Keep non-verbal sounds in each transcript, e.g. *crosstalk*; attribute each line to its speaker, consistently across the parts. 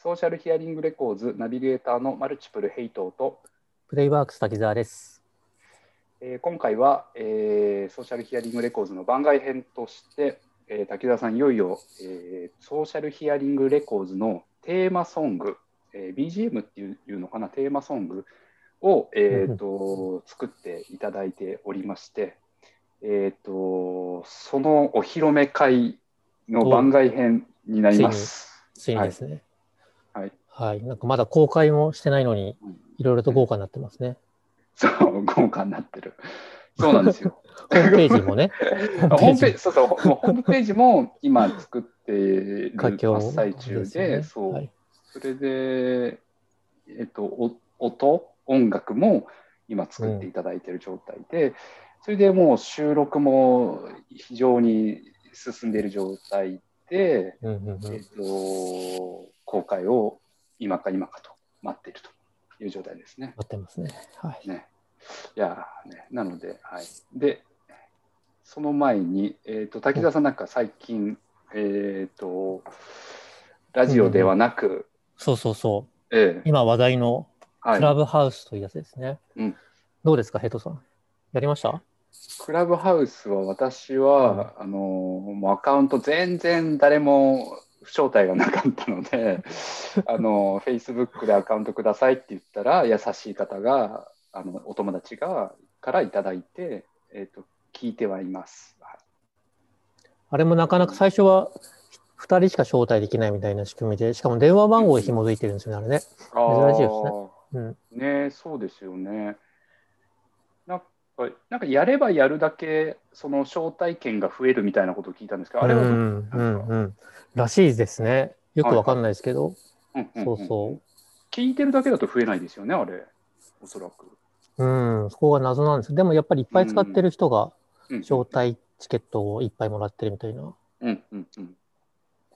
Speaker 1: ソーシャルヒアリングレコーズナビゲーターのマルチプルヘイトーと、
Speaker 2: プレイワークス滝沢です。
Speaker 1: えー今回は、えーソーシャルヒアリングレコーズの番外編として、えー滝沢さんいよいよ、えーソーシャルヒアリングレコーズのテーマソング、えー BGM っていういうのかなテーマソングを、えーと作っていただいておりまして、えー、とそのお披露目会の番外編になります。
Speaker 2: ついにですね。
Speaker 1: はい。
Speaker 2: はい。なんかまだ公開もしてないのに
Speaker 1: うん、
Speaker 2: いろいろと豪華になってますね。
Speaker 1: そう、豪華になってる。そうなんですよ。*laughs*
Speaker 2: ホームページもね。*laughs*
Speaker 1: ホームページ、そうそう、ホームページも今作っている真っ最中
Speaker 2: でね
Speaker 1: そう、
Speaker 2: はい
Speaker 1: それで、えっと、お音、音楽も今作っていただいている状態で、それでもう収録も非常に進んでいる状態で、
Speaker 2: うんうんうん
Speaker 1: えっと、公開を今か今かと待っているという状態ですね。
Speaker 2: 待ってますね。はい。
Speaker 1: ね。いやーね、なので、はい。で、その前に、えっ、と、滝沢さんなんか最近、えっ、と、ラジオではなく、
Speaker 2: そうそうそう。
Speaker 1: ええ
Speaker 2: 今話題の
Speaker 1: はい
Speaker 2: クラブハウスというやつですね。
Speaker 1: うん
Speaker 2: どうですか、ヘトさん？やりました？
Speaker 1: クラブハウスは私は、あのもうアカウント全然誰も招待がなかったので、*laughs* あの Facebook でアカウントくださいって言ったら、優しい方が、あのお友達がからいただいて、えっ、と、聞いてはいます。はい
Speaker 2: あれもなかなか最初は2人しか招待できないみたいな仕組みで、しかも電話番号で紐づいてるんですよね、あれね。珍しいですねうん。
Speaker 1: ねそうですよね。なんか、なんかやればやるだけ、その招待券が増えるみたいなことを聞いたんですけど、あれはどう、
Speaker 2: うんうんうん。らしいですね。よくわかんないですけど。
Speaker 1: うんうんん
Speaker 2: そうそう。
Speaker 1: 聞いてるだけだと増えないですよね、あれ、おそらく。
Speaker 2: うん、そこが謎なんです。でもやっぱりいっぱい使ってる人が
Speaker 1: うん
Speaker 2: 招待チケットをいっぱいもらってるみたいな
Speaker 1: うんうんうん。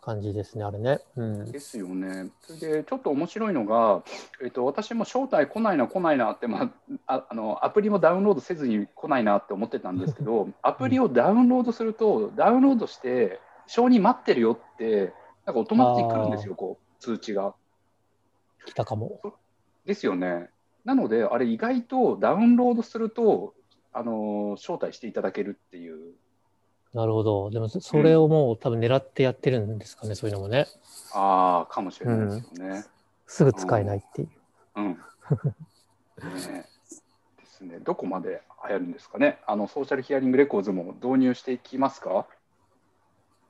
Speaker 2: 感じですね、あれね。うん。
Speaker 1: ですよね。それでちょっと面白いのが、えっと、私も招待来ないな来ないなって、まあ、ああのアプリもダウンロードせずに来ないなって思ってたんですけど、*laughs* アプリをダウンロードすると、ダウンロードして、承認待ってるよって、なんかオートマティック来るんですよ、こう通知が。
Speaker 2: 来たかも。
Speaker 1: ですよね。なので、あれ、意外とダウンロードすると、あの招待していただけるっていう、
Speaker 2: なるほど。でもそそれをもう多分狙ってやってるんですかね、そういうのもね。
Speaker 1: ああ、かもしれないですよね。
Speaker 2: すぐ使えないっていう。
Speaker 1: うん。ねですね。どこまで流行るんですかね。あのソーシャルヒアリングレコーズも導入していきますか？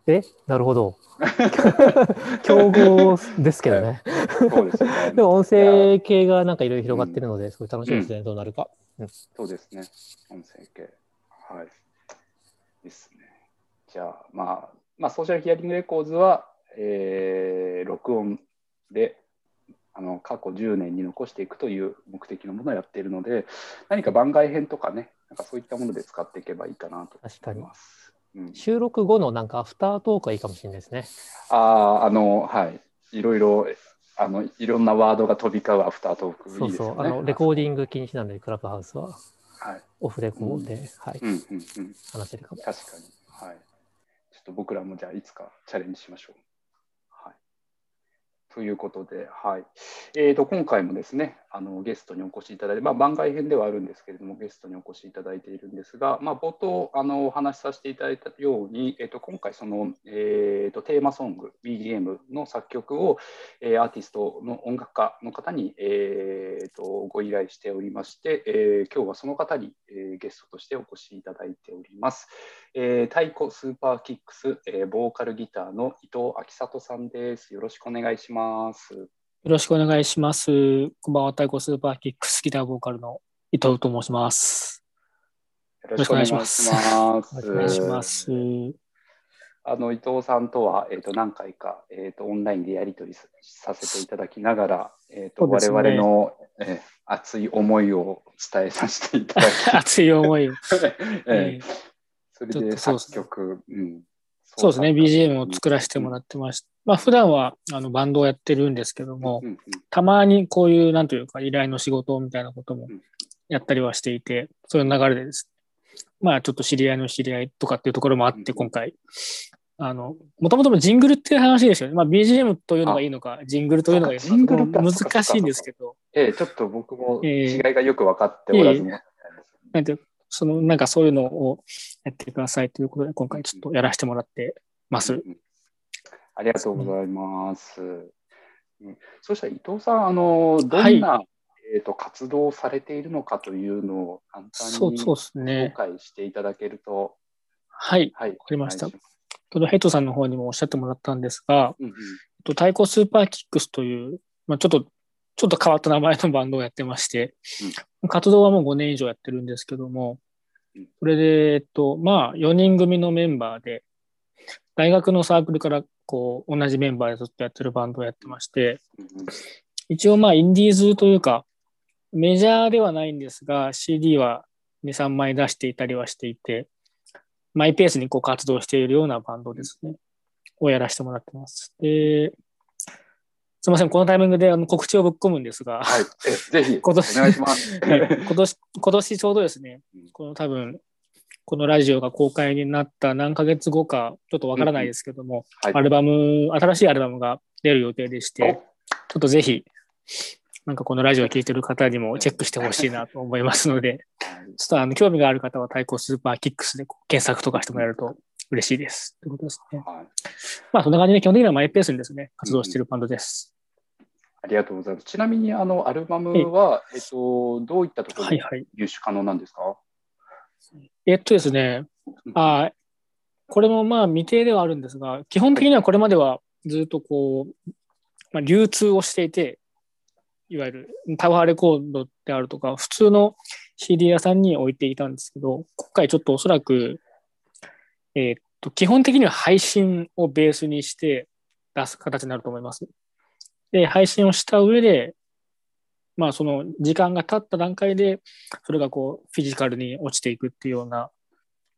Speaker 2: えなるほど。*laughs* 競合ですけどね。
Speaker 1: そうですね。*laughs*
Speaker 2: でも音声系がなんかいろいろ広がってるので、すごい楽しみですね、どうなるか。
Speaker 1: そうですね。音声系。はい。ですね。じゃあ、まあ、まあ、ソーシャルヒアリングレコーズは、えー録音で、あの過去10年に残していくという目的のものをやっているので、何か番外編とかね、なんかそういったもので使っていけばいいかなと思い。ます。うん、
Speaker 2: 収録後のなんかアフタートークはいいかもしれないですね。
Speaker 1: ああ、あの、はい。いろいろ、あの、いろんなワードが飛び交うアフタートーク、い
Speaker 2: そそう。
Speaker 1: いう。
Speaker 2: あの、レコーディング禁止なんで、クラブハウスは
Speaker 1: はい。
Speaker 2: オフレコで、はい、
Speaker 1: うんうんうん。
Speaker 2: 話せるかも。
Speaker 1: 確かに。はい。ちょっと僕らもじゃあいつかチャレンジしましょう。ということで、はい。えー、と、今回もですね、あのゲストにお越しいただいて、まあ、番外編ではあるんですけれども、ゲストにお越しいただいているんですが、まあ、冒頭あのお話しさせていただいたように、えー、と今回、その、えー、とテーマソング、BGM の作曲を、えーアーティストの音楽家の方に、えー、とご依頼しておりまして、えー今日はその方に、えーゲストとしてお越しいただいております。えー、太鼓スーパーキックス、えーボーカルギターの伊藤明里さんです。よろしくお願いします。
Speaker 3: よろしくお願いします。こんばんは、太鼓スーパーキックスギターボーカルの伊藤と申します。
Speaker 1: よろしくお願いします。
Speaker 2: よろしく
Speaker 3: お願いします。
Speaker 1: あの伊藤さんとは、えー、と何回か、えー、とオンラインでやり取りささせていただきながら、えーと
Speaker 3: ね
Speaker 1: 々の、えー熱い思いを伝えさせていただき、*laughs*
Speaker 3: 熱い思いを。*laughs*
Speaker 1: えー
Speaker 3: えー
Speaker 1: それで作曲、うん、
Speaker 3: そうですね、BGM を作らせてもらってました。まあ、普段はあのバンドをやってるんですけども、
Speaker 1: うんうん。
Speaker 3: たまにこういう、なんというか、依頼の仕事みたいなことも
Speaker 1: うん。
Speaker 3: やったりはしていて、そういう流れでです。まあ、ちょっと知り合いの知り合いとかっていうところもあって、
Speaker 1: うん
Speaker 3: 今回、あの、もともとジングルっていう話ですよね。まあ BGM というのがいいのか、ジングルというのがいいのか、難しいんですけど。
Speaker 1: ええ、ちょっと僕も
Speaker 3: ええ。
Speaker 1: 違いがよく分かっておらずも、
Speaker 3: なんて、その、なんかそういうのをやってくださいということで、今回ちょっとやらせてもらってます。
Speaker 1: うんありがとうございます。うん。そしたら伊藤さん、あのどんな、えー、と活動をされているのかというのを簡単に
Speaker 3: そう、そうです
Speaker 1: 紹
Speaker 3: ね。
Speaker 1: 介していただけると、
Speaker 3: はい。
Speaker 1: はい、わ
Speaker 3: かりました。ヘイトさんの方にもおっしゃってもらったんですが、
Speaker 1: うんうん。
Speaker 3: えっと太鼓スーパーキックスという、まあ、ちょっと、ちょっと変わった名前のバンドをやってまして、活動はもう5年以上やってるんですけども
Speaker 1: うん、
Speaker 3: それで、えっと、まあ、4人組のメンバーで、大学のサークルからこう同じメンバーでずっとやってるバンドをやってまして、一応まあ、インディーズというか、メジャーではないんですが、CD は2、3枚出していたりはしていて、マイペースにこう活動しているようなバンドですね。をやらせてもらってます。で、すみません、このタイミングであの告知をぶっ込むんですが、
Speaker 1: はい、えぜひ。お
Speaker 3: 今年。
Speaker 1: 願いします。
Speaker 3: はい。今年、今年ちょうどですね
Speaker 1: うん、
Speaker 3: この多分、このラジオが公開になった何ヶ月後か、ちょっとわからないですけども、
Speaker 1: はい。
Speaker 3: アルバム、新しいアルバムが出る予定でして、ちょっとぜひ、なんかこのラジオを聴いてる方にもチェックしてほしいなと思いますので、*laughs* ちょっとあの興味がある方は太鼓スーパーキックスで検索とかしてもらえると嬉しいです。ということですね。
Speaker 1: はい
Speaker 3: まあそんな感じで基本的にはマイペースにですね、活動しているバンドです。
Speaker 1: ありがとうございます。ちなみにあのアルバムは、えっと、どういったところで
Speaker 3: はいはい。
Speaker 1: 入手可能なんですか、
Speaker 3: えっとですね、あーこれもまあ未定ではあるんですが、基本的にはこれまではずっとこう、まあ、流通をしていて、いわゆるタワーレコードであるとか、普通の CD 屋さんに置いていたんですけど、今回ちょっとおそらく、えーっと、基本的には配信をベースにして出す形になると思います。で、配信をした上で、まあその時間が経った段階で、それがこうフィジカルに落ちていくっていうような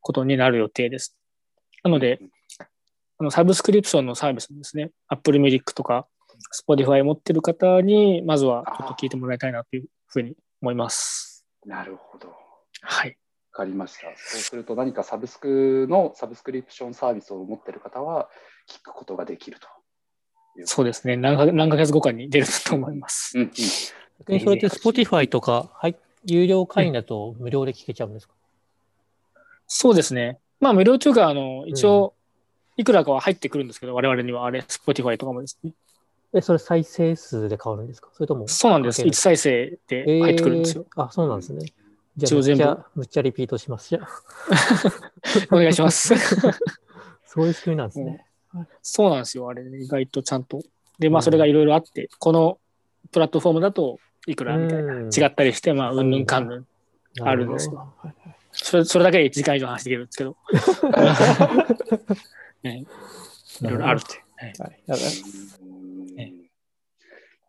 Speaker 3: ことになる予定です。なので、あのサブスクリプションのサービスですね、Apple Music とか Spotify 持ってる方に、まずはちょっと聞いてもらいたいなというふうに思います。
Speaker 1: なるほど。わ
Speaker 3: はい。
Speaker 1: かりました。そうすると何かサブスクのサブスクリプションサービスを持っている方は聞くことができるという。
Speaker 3: そうですね。何か何ヶ月後かに出ると思います。
Speaker 1: うんうん。
Speaker 2: 逆にそれって Spotify とか、はい、有料会員だと無料で聞けちゃうんですか、
Speaker 3: そうですね。まあ、無料というか、あの、一応、いくらかは入ってくるんですけど、我々にはあれ、Spotify とかもですね。
Speaker 2: え、それ再生数で変わるんですか？それとも
Speaker 3: そうなんです。
Speaker 2: 関係
Speaker 3: 1再生で入ってくるんですよ。
Speaker 2: えーあ、そうなんですね。じゃあ、
Speaker 3: 一応全部
Speaker 2: むっちゃ、むっちゃリピートします。じゃあ、*laughs*
Speaker 3: お願いします。*laughs*
Speaker 2: そういう仕組みなんですね。
Speaker 3: そうなんですよ。あれ、意外とちゃんと。で、まあ、それがいろいろあって、このプラットフォームだといくらみたいな、
Speaker 2: うん
Speaker 3: 違ったりして、まあ、うんぬんかんぬん。あるんですよそれそれだけで1時間以上話できるんですけど、*laughs* ね、いろいろあるって。はい
Speaker 2: はい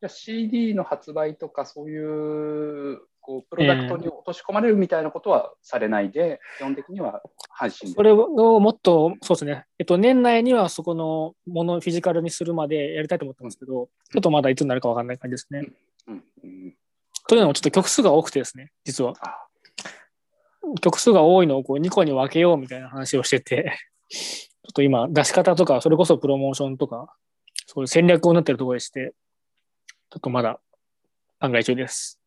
Speaker 1: CD の発売とかそういうこうプロダクトに落とし込まれるみたいなことはされないで、基本的には配信で。
Speaker 3: それをもっと、そうですね、えっと、年内にはそこのものをフィジカルにするまでやりたいと思ってますけど、ちょっとまだいつになるかわかんない感じですね。
Speaker 1: うん。うん。
Speaker 3: というのも、ちょっと曲数が多くてですね、実は。
Speaker 1: あ
Speaker 3: 曲数が多いのをこう2個に分けようみたいな話をしてて、ちょっと今、出し方とか、それこそプロモーションとか、そういう戦略をなってるところでして、ちょっとまだ考え中です。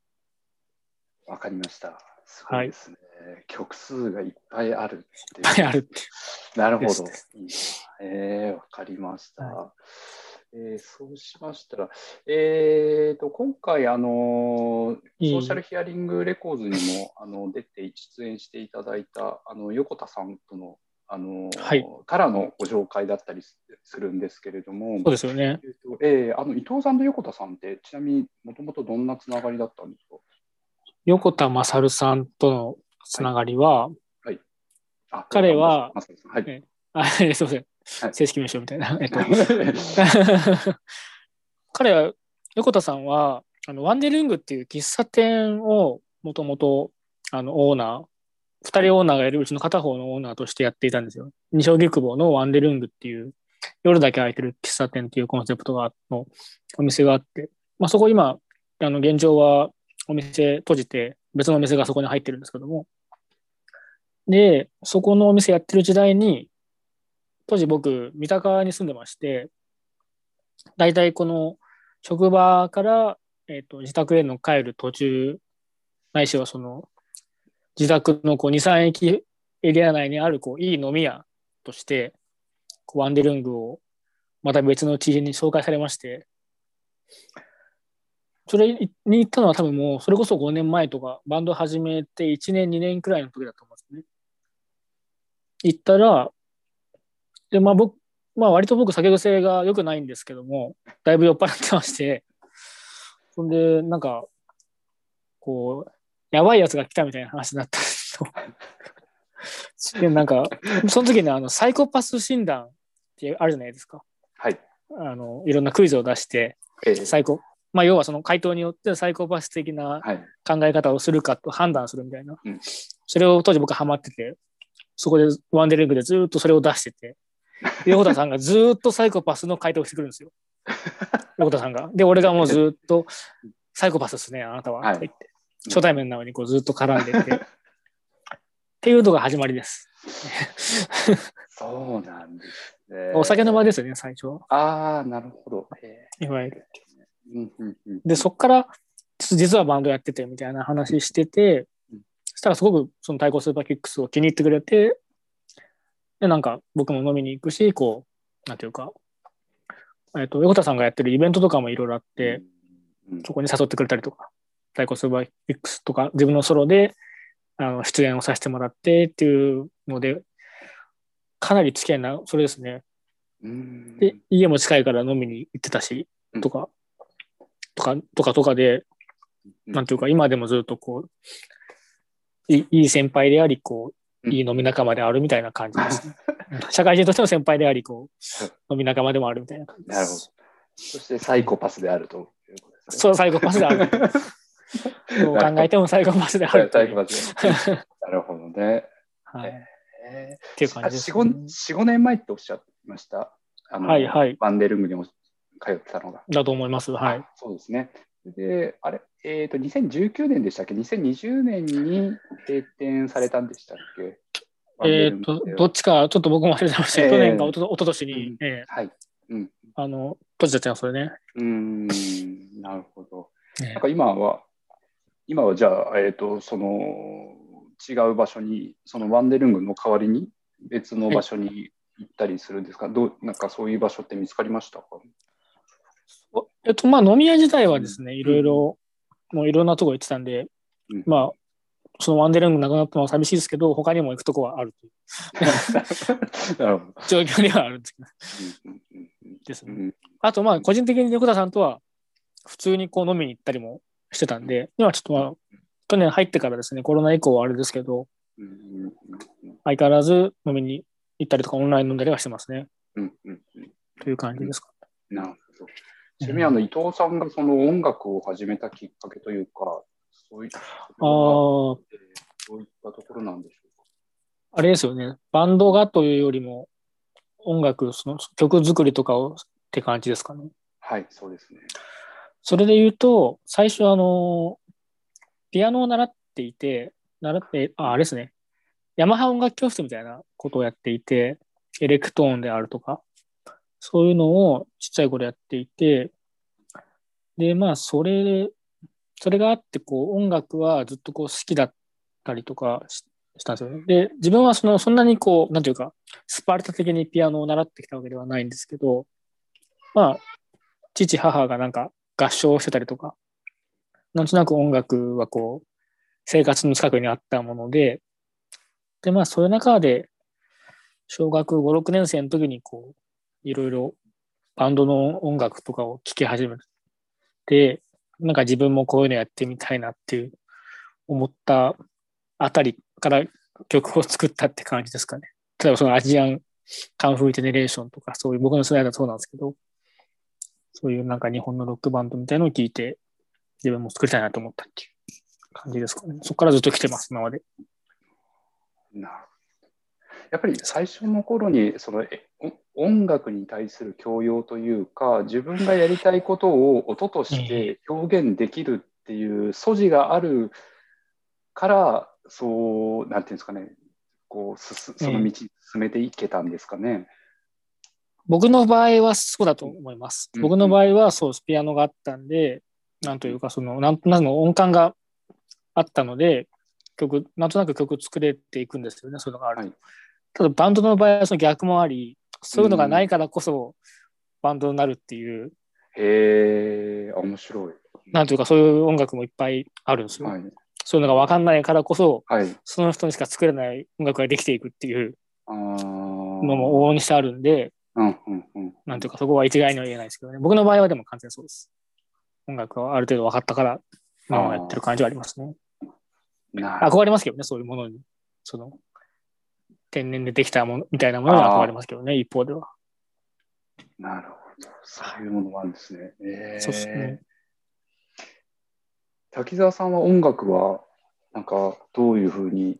Speaker 1: わかりました。すごいですね。曲数がいっぱいあるっていう。
Speaker 3: いっぱいあるって。
Speaker 1: なるほどえー、わかりました。
Speaker 3: は
Speaker 1: えーそうしましたら、えー、と今回、あの
Speaker 3: いい
Speaker 1: ソーシャルヒアリングレコーズにもあの出て出演していただいたあの横田さんとの、あの
Speaker 3: はい
Speaker 1: からのご紹介だったりすするんですけれども、
Speaker 3: そうですよね。
Speaker 1: えーとえーあの伊藤さんと横田さんって、ちなみにもともとどんなつながりだったんですか？
Speaker 3: 横田勝さんとのつながりは、
Speaker 1: あ
Speaker 3: 彼は
Speaker 1: まさにはい。
Speaker 3: えあ *laughs* すいません、
Speaker 1: はい。
Speaker 3: 正式名称みたいな。*laughs* えっと、*laughs* 彼は、横田さんは、あのワンデリングっていう喫茶店をもともとあのオーナー、二人オーナーがいるうちの片方のオーナーとしてやっていたんですよ。二条菊坊のワンデルングっていう夜だけ空いてる喫茶店っていうコンセプトがのお店があって、まあ、そこ今、あの現状はお店閉じて別のお店がそこに入ってるんですけども、で、そこのお店やってる時代に、当時僕、三鷹に住んでまして、大体この職場から、えっと自宅への帰る途中、ないしはその自宅のこう2、3駅エリア内にあるこういい飲み屋として、こうワンデルングをまた別の知人に紹介されまして、それに行ったのは多分もうそれこそ5年前とか、バンド始めて1年、2年くらいの時だと思うんですね。行ったら、で、まあ僕、まあ割と僕酒癖が良くないんですけども、だいぶ酔っ払ってまして、そんで、なんか、こう、やばいやつが来たみたいな話になったんですよ。で、なんか、その時にあの、サイコパス診断ってあるじゃないですか。
Speaker 1: はい。
Speaker 3: あの、いろんなクイズを出して、
Speaker 1: えー
Speaker 3: サイコ、まあ要はその回答によってサイコパス的な
Speaker 1: はい。
Speaker 3: 考え方をするかと判断するみたいな。
Speaker 1: うん
Speaker 3: それを当時僕ハマってて、そこでワンデリングでずっとそれを出してて、で *laughs* 横田さんがずっとサイコパスの回答をしてくるんですよ。*laughs* 横田さんが。で、俺がもうずっと、サイコパスですね、あなたは。言って初対面なのにこうずっと絡んでて。*laughs* っていうのが始まりです。
Speaker 1: そうなんですね。
Speaker 3: お酒の場ですよね、最初は。
Speaker 1: ああ、なるほど。え
Speaker 3: いわゆる。
Speaker 1: ーうんうんうん。
Speaker 3: で、そっから、実はバンドやっててみたいな話してて
Speaker 1: うん、
Speaker 3: そしたらすごくその太鼓スーパーキックスを気に入ってくれて、で、なんか僕も飲みに行くし、こう、なんていうか、えっと、横田さんがやってるイベントとかもいろいろあって、
Speaker 1: うん
Speaker 3: そこに誘ってくれたりとか、太鼓スーパーキックスとか、自分のソロであの出演をさせてもらってっていうので、かなり付き合いな、それですね。
Speaker 1: うん。
Speaker 3: で、家も近いから飲みに行ってたし
Speaker 1: うん、
Speaker 3: とか、とか、とかとかで、
Speaker 1: うん
Speaker 3: なんていうか、今でもずっとこう、いいいい先輩であり、こう、
Speaker 1: うん
Speaker 3: いい飲み仲間であるみたいな感じですね。*laughs* 社会人としての先輩であり、こう、飲み仲間でもあるみたいな感じで
Speaker 1: なるほど
Speaker 3: す。。
Speaker 1: そしてサイコパスであるということですね。
Speaker 3: そう、サイコパスである。*laughs* どう考えてもサイコパスである。*laughs*
Speaker 1: サイコパスで。なるほどね。
Speaker 3: はい。っ
Speaker 1: え
Speaker 3: ていう感じです、
Speaker 1: 4、5, 4 5年前っておっしゃってました？あの
Speaker 3: はいはい
Speaker 1: バンデルングにも通ってたのが。
Speaker 3: だと思います。はい。
Speaker 1: そうですね。で、あれ、えっ、と、2019年でしたっけ ?2020 年に閉店されたんでしたっけ？
Speaker 3: えっ、と、どっちか、ちょっと僕も忘れてました
Speaker 1: ええ
Speaker 3: 去年かおと一昨年に、
Speaker 1: うん
Speaker 3: ええ
Speaker 1: はい。うん。
Speaker 3: あの、閉じちゃったんですよね。
Speaker 1: うーん、なるほど。
Speaker 3: ええ
Speaker 1: なんか今は、今はじゃあ、えっ、と、その、違う場所に、そのワンデルングの代わりに別の場所に行ったりするんですか、どうなんかそういう場所って見つかりましたか？
Speaker 3: おえっと、まあ、飲み屋自体はですね、いろいろ、もういろんなとこ行ってたんで、
Speaker 1: うん
Speaker 3: まあ、そのワンデルングなくなったのは寂しいですけど、他にも行くとこはあるという。*laughs* 状況にはあるんですけどですね。
Speaker 1: うん
Speaker 3: あと、まあ、個人的に横田さんとは、普通にこう飲みに行ったりもしてたんで、今ちょっとまあ、去年入ってからですね、コロナ以降はあれですけど、相変わらず飲みに行ったりとか、オンライン飲んだりはしてますね。という感じですか。
Speaker 1: なるほど。ちなみにあの伊藤さんがその音楽を始めたきっかけというか、そういったどういったところなんでしょうか？
Speaker 3: あれですよね。バンドがというよりも、音楽、その曲作りとかをって感じですかね。
Speaker 1: はい、そうですね。
Speaker 3: それで言うと、最初、あの、ピアノを習っていて、習って、あ、あれですね。ヤマハ音楽教室みたいなことをやっていて、エレクトーンであるとか、そういうのをちっちゃい頃やっていて、で、まあ、それ、それがあって、こう、音楽はずっとこう好きだったりとかししたんですよね。で、自分はその、そんなにこう、なんていうか、スパルタ的にピアノを習ってきたわけではないんですけど、まあ、父、母がなんか合唱してたりとか、なんとなく音楽はこう、生活の近くにあったもので、で、まあ、そういう中で、小学5、6年生の時にこう、いろいろバンドの音楽とかを聴き始めて、なんか自分もこういうのやってみたいなっていう思ったあたりから曲を作ったって感じですかね。例えばそのアジアンカンフージェネレーションとか、そういう僕の世代だとそうなんですけど、そういうなんか日本のロックバンドみたいのを聞いて、自分も作りたいなと思ったっていう感じですかね。そこからずっと来てます、今まで。
Speaker 1: なるほど。やっぱり最初の頃にその音楽に対する教養というか、自分がやりたいことを音として表現できるっていう素地があるから、そう、なんていうんですかね、こうその道に進めていけたんですかね。
Speaker 3: 僕の場合はそうだと思います。
Speaker 1: うん
Speaker 3: 僕の場合はそう、ピアノがあったんで、なんというか、その、なんとなくの音感があったので、曲、なんとなく曲作れていくんですよね、そういうのがあると。
Speaker 1: はい
Speaker 3: ただ、バンドの場合はその逆もあり、そういうのがないからこそ、バンドになるっていう、
Speaker 1: へえ、あ面白い。
Speaker 3: なんというか、そういう音楽もいっぱいあるんですよ。
Speaker 1: はい。
Speaker 3: そういうのが分かんないからこそ、
Speaker 1: はい。
Speaker 3: その人にしか作れない音楽ができていくっていうのも往々にしてあるんで、
Speaker 1: うんうんうん。
Speaker 3: なんていうか、そこは一概には言えないですけどね。僕の場合はでも完全にそうです。音楽はある程度分かったから、今はやってる感じはありますね。憧れますけどね、そういうものに。その、天然でできたものみたいなものに憧れますけどね、一方では。
Speaker 1: なるほど。そういうものもあるんですね。えー
Speaker 3: そうですね。
Speaker 1: 滝沢さんは音楽は、なんか、どういうふうに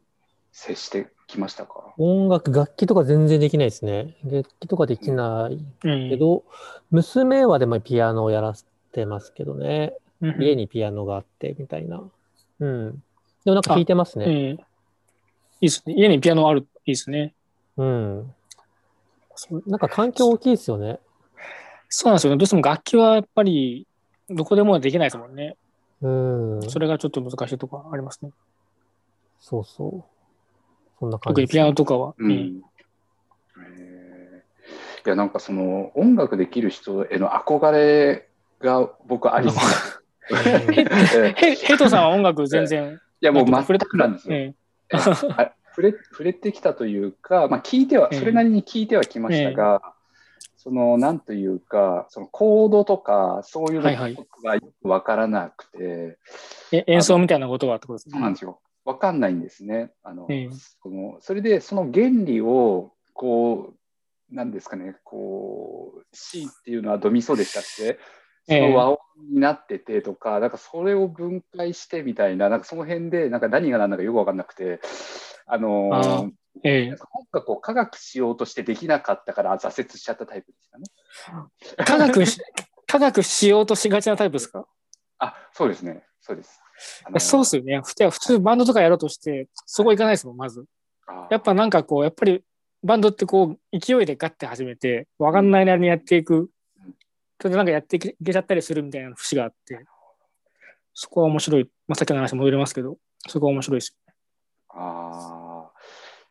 Speaker 1: 接してきましたか？
Speaker 2: 音楽、楽器とか全然できないですね。楽器とかできない
Speaker 3: うん
Speaker 2: けど、娘はでもピアノをやらせてますけどね。
Speaker 3: うん
Speaker 2: 家にピアノがあってみたいな。うん。でもなんか弾いてます
Speaker 3: うん
Speaker 2: ね。
Speaker 3: いいですね。家にピアノある、いいですね。
Speaker 2: うん。なんか環境大きいですよね。
Speaker 3: そうなんですよね。どうしても楽器はやっぱり、どこでもできないですもんね。
Speaker 2: うん。
Speaker 3: それがちょっと難しいところありますね。
Speaker 2: そうそう。そんな感じです
Speaker 3: 特にピアノとかは。
Speaker 1: う
Speaker 3: うん
Speaker 1: いや、なんかその、音楽できる人への憧れが僕あります。*laughs* えー
Speaker 3: ヘトさんは音楽全然。
Speaker 1: いや、もう全
Speaker 3: なんか触れ
Speaker 1: くなんですよ。
Speaker 3: え
Speaker 1: え触れ触れてきたというか、まあ、聞いては、
Speaker 3: ええ
Speaker 1: それなりに聞いてはきましたが、その、なんというか、そのコードとか、そういうの
Speaker 3: はいはい
Speaker 1: がよくわからなくて、
Speaker 3: え演奏みたいなことはってことですね。
Speaker 1: そうなんですよ。わかんないんですね。あの、
Speaker 3: ええ
Speaker 1: そのそれで、その原理を、こう、なんですかね、こう、C っていうのはドミソでしたっけ？そ
Speaker 3: ええ
Speaker 1: の和音になっててとか、なんかそれを分解してみたいな、なんかその辺で、なんか何が何だかよくわかんなくて、あのー
Speaker 3: ええ
Speaker 1: なんか音楽を科学しようとしてできなかったから挫折しちゃったタイプでしたね。
Speaker 3: 科学し、*laughs* 科学しようとしがちなタイプですか？
Speaker 1: あ、そうですね。そうです。あのー
Speaker 3: そうっすよね。普通普通バンドとかやろうとして、そこ行かないですもん、まず。やっぱなんかこう、やっぱりバンドってこう、勢いでガッて始めて、わかんないなりにやっていく。それでなんかやっていけいけちゃったりするみたいな節があって、そこは面白い。まあ、さっきの話戻りますけど、そこは面白いです。
Speaker 1: あ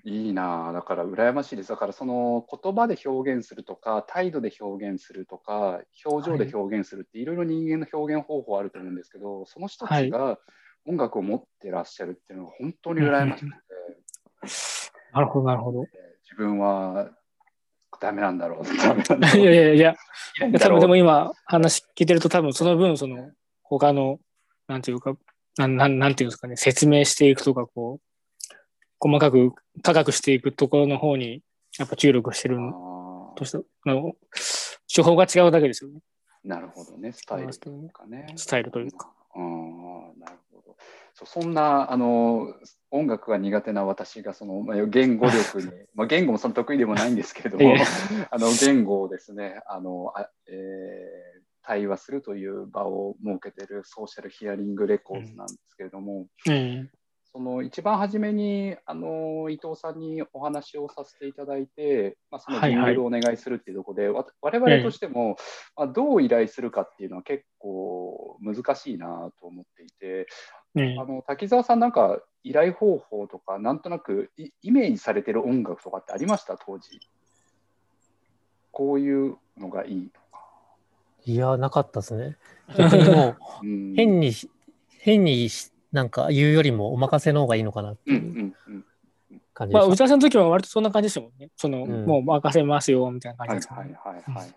Speaker 1: ーいいなあ。だから羨ましいです。だからその言葉で表現するとか、態度で表現するとか、表情で表現するっていろいろ人間の表現方法あると思うんですけど、その人たちが音楽を持ってらっしゃるっていうのが本当に羨ましくて、*laughs*
Speaker 3: なるほど、なるほど。
Speaker 1: 自分はダメなんだろう、ダメなんだ
Speaker 3: い
Speaker 1: ろう。*laughs*
Speaker 3: やいやいや、
Speaker 1: だろう。
Speaker 3: 多分でも今話聞いてると多分その分その他のなんていうかなんなんなんていうんですかね説明していくとかこう細かく科学していくところの方にやっぱ注力してる
Speaker 1: あ
Speaker 3: としてあの手法が違うだけですよね。
Speaker 1: ーなるほどね、スタイルというかね。
Speaker 3: スタイル。というか。
Speaker 1: うんなるほど。そんなあの音楽が苦手な私がその、まあ、言語力に、*laughs* まあ、言語もその得意でもないんですけれども、
Speaker 3: ええ。*laughs*
Speaker 1: あの言語をですねあのあ、えー対話するという場を設けているソーシャルヒアリングレコーズなんですけれども、
Speaker 3: うん
Speaker 1: その一番初めにあの伊藤さんにお話をさせていただいて、まあ、そのジングルをお願いするっていうところで、わ我々としても、まあ、どう依頼するかっていうのは結構難しいなと思っていて、
Speaker 3: うん
Speaker 1: あの滝沢さんなんか依頼方法とかなんとなくイイメージされてる音楽とかってありました？当時。こういうのがいいとか、
Speaker 2: いや、なかったですね。*laughs* もう、
Speaker 1: うん、
Speaker 2: 変にし、変にしなんか言うよりもお任せの方がいいのかなって
Speaker 1: うんう
Speaker 2: いうん
Speaker 1: うん
Speaker 3: まあ、
Speaker 2: 感じでした。
Speaker 3: 打ち合わせの時は割とそんな感じでしたもんね。その、
Speaker 2: うん
Speaker 3: もう任せますよみたいな感じ
Speaker 1: はい
Speaker 3: ですもんね。
Speaker 1: はいはいはいはい。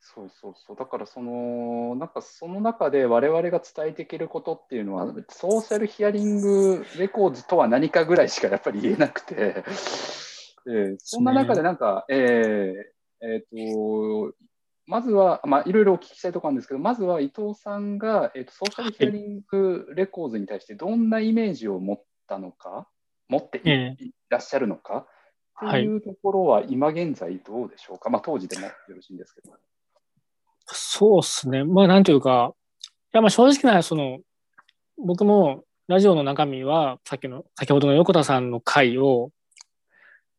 Speaker 1: そうそうそう。だからその、なんかその中で我々が伝えていけることっていうのは、ソーシャルヒアリングレコーズとは何かぐらいしかやっぱり言えなくて、えーそんな中でなんか、えーえーと、まずは、まあ、いろいろお聞きしたいところなんですけど、まずは伊藤さんが、えーとソーシャルヒアリングレコーズに対してどんなイメージを持ったのか、持ってい,、
Speaker 3: え
Speaker 1: らっしゃるのかって
Speaker 3: はい
Speaker 1: いうところは今現在どうでしょうか、まあ、当時でもよろしいんですけど。
Speaker 3: そうっすね。まあ、なんというか、いや、まあ、正直な、その、僕もラジオの中身は、さっきの、先ほどの横田さんの回を、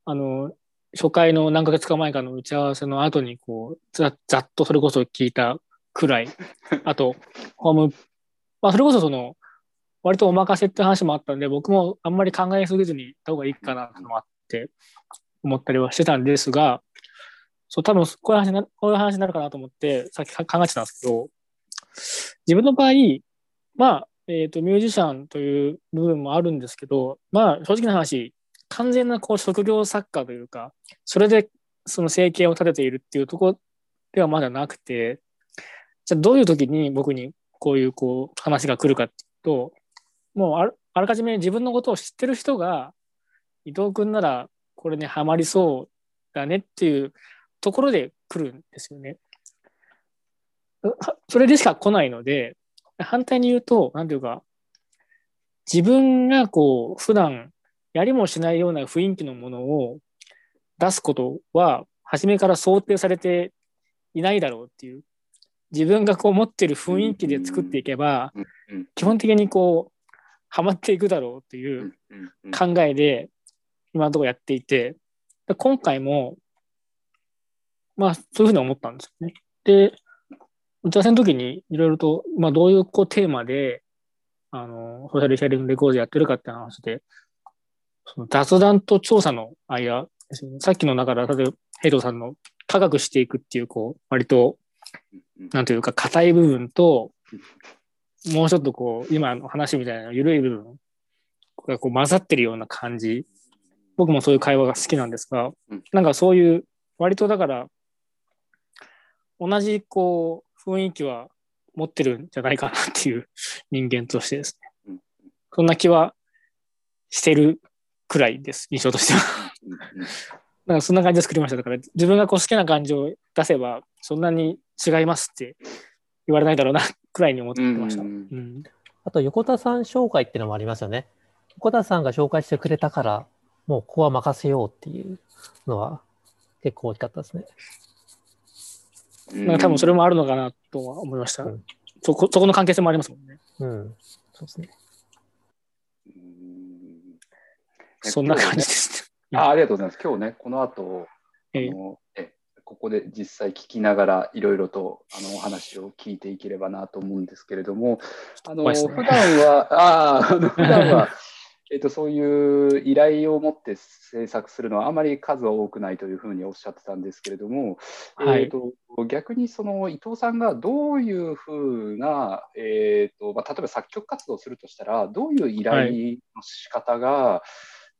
Speaker 3: あの、初回の何ヶ月か前かの打ち合わせの後にこうざざっとそれこそ聞いたくらい。*laughs* あとホームまあそれこそその割とお任せって話もあったんで僕もあんまり考えすぎずに行った方がいいかなともあって思ったりはしてたんですがそう多分こういう話なこういう話になるかなと思ってさっき考えてたんですけど自分の場合まあえーと、ミュージシャンという部分もあるんですけど、まあ正直な話、完全なこう職業作家というか、それでその生計を立てているっていうところではまだなくて、じゃあどういう時に僕にこういうこう話が来るかっていうと、もうあらかじめ自分のことを知ってる人が、伊藤君ならこれにはまりそうだねっていうところで来るんですよね。それでしか来ないので、反対に言うと、なんていうか、自分がこう、普段やりもしないような雰囲気のものを出すことは、初めから想定されていないだろうっていう。自分がこう持ってる雰囲気で作っていけば、基本的にこう、はまっていくだろうっていう考えで、今のところやっていて、今回も、まあ、そういうふうに思ったんですよね。で、打ち合わせの時にいろいろと、まあ、どういうこうテーマで、あの、ソーシャルシェアリングレコードやってるかって話で、その雑談と調査の間ですね。さっきの中で、例えば、ヘイトさんの科学していくっていう、こう、割と、なんというか、硬い部分と、もうちょっとこう、今の話みたいな緩い部分がこう混ざってるような感じ。僕もそういう会話が好きなんですが、なんかそういう、割とだから、同じこう、雰囲気は持ってるんじゃないかなっていう人間としてですね。そんな気はしてるくらいです、印象としては。だからそんな感じで作りました。だから自分がこう好きな感情を出せば、そんなに違いますって言われないだろうなくらいに思ってました。うん、
Speaker 2: あと、横田さん紹介っていうのもありますよね。横田さんが紹介してくれたから、もうここは任せようっていうのは結構大きかったですね。
Speaker 3: なんか多分それもあるのかなとは思いました。うん、そこそこの関係性もありますもんね。
Speaker 2: うん、そうですね。
Speaker 3: そんな感じです、
Speaker 1: ね、あありがとうございます。今日ね、この後、あのえここで実際聞きながらいろいろとあのお話を聞いていければなと思うんですけれども、あの、ね、普段は、ああ、普段は *laughs* えーと、そういう依頼を持って制作するのはあまり数は多くないというふうにおっしゃってたんですけれども、はい、えーと、逆にその伊藤さんがどういうふうな、えーとまあ、例えば作曲活動をするとしたらどういう依頼の仕方が、はい、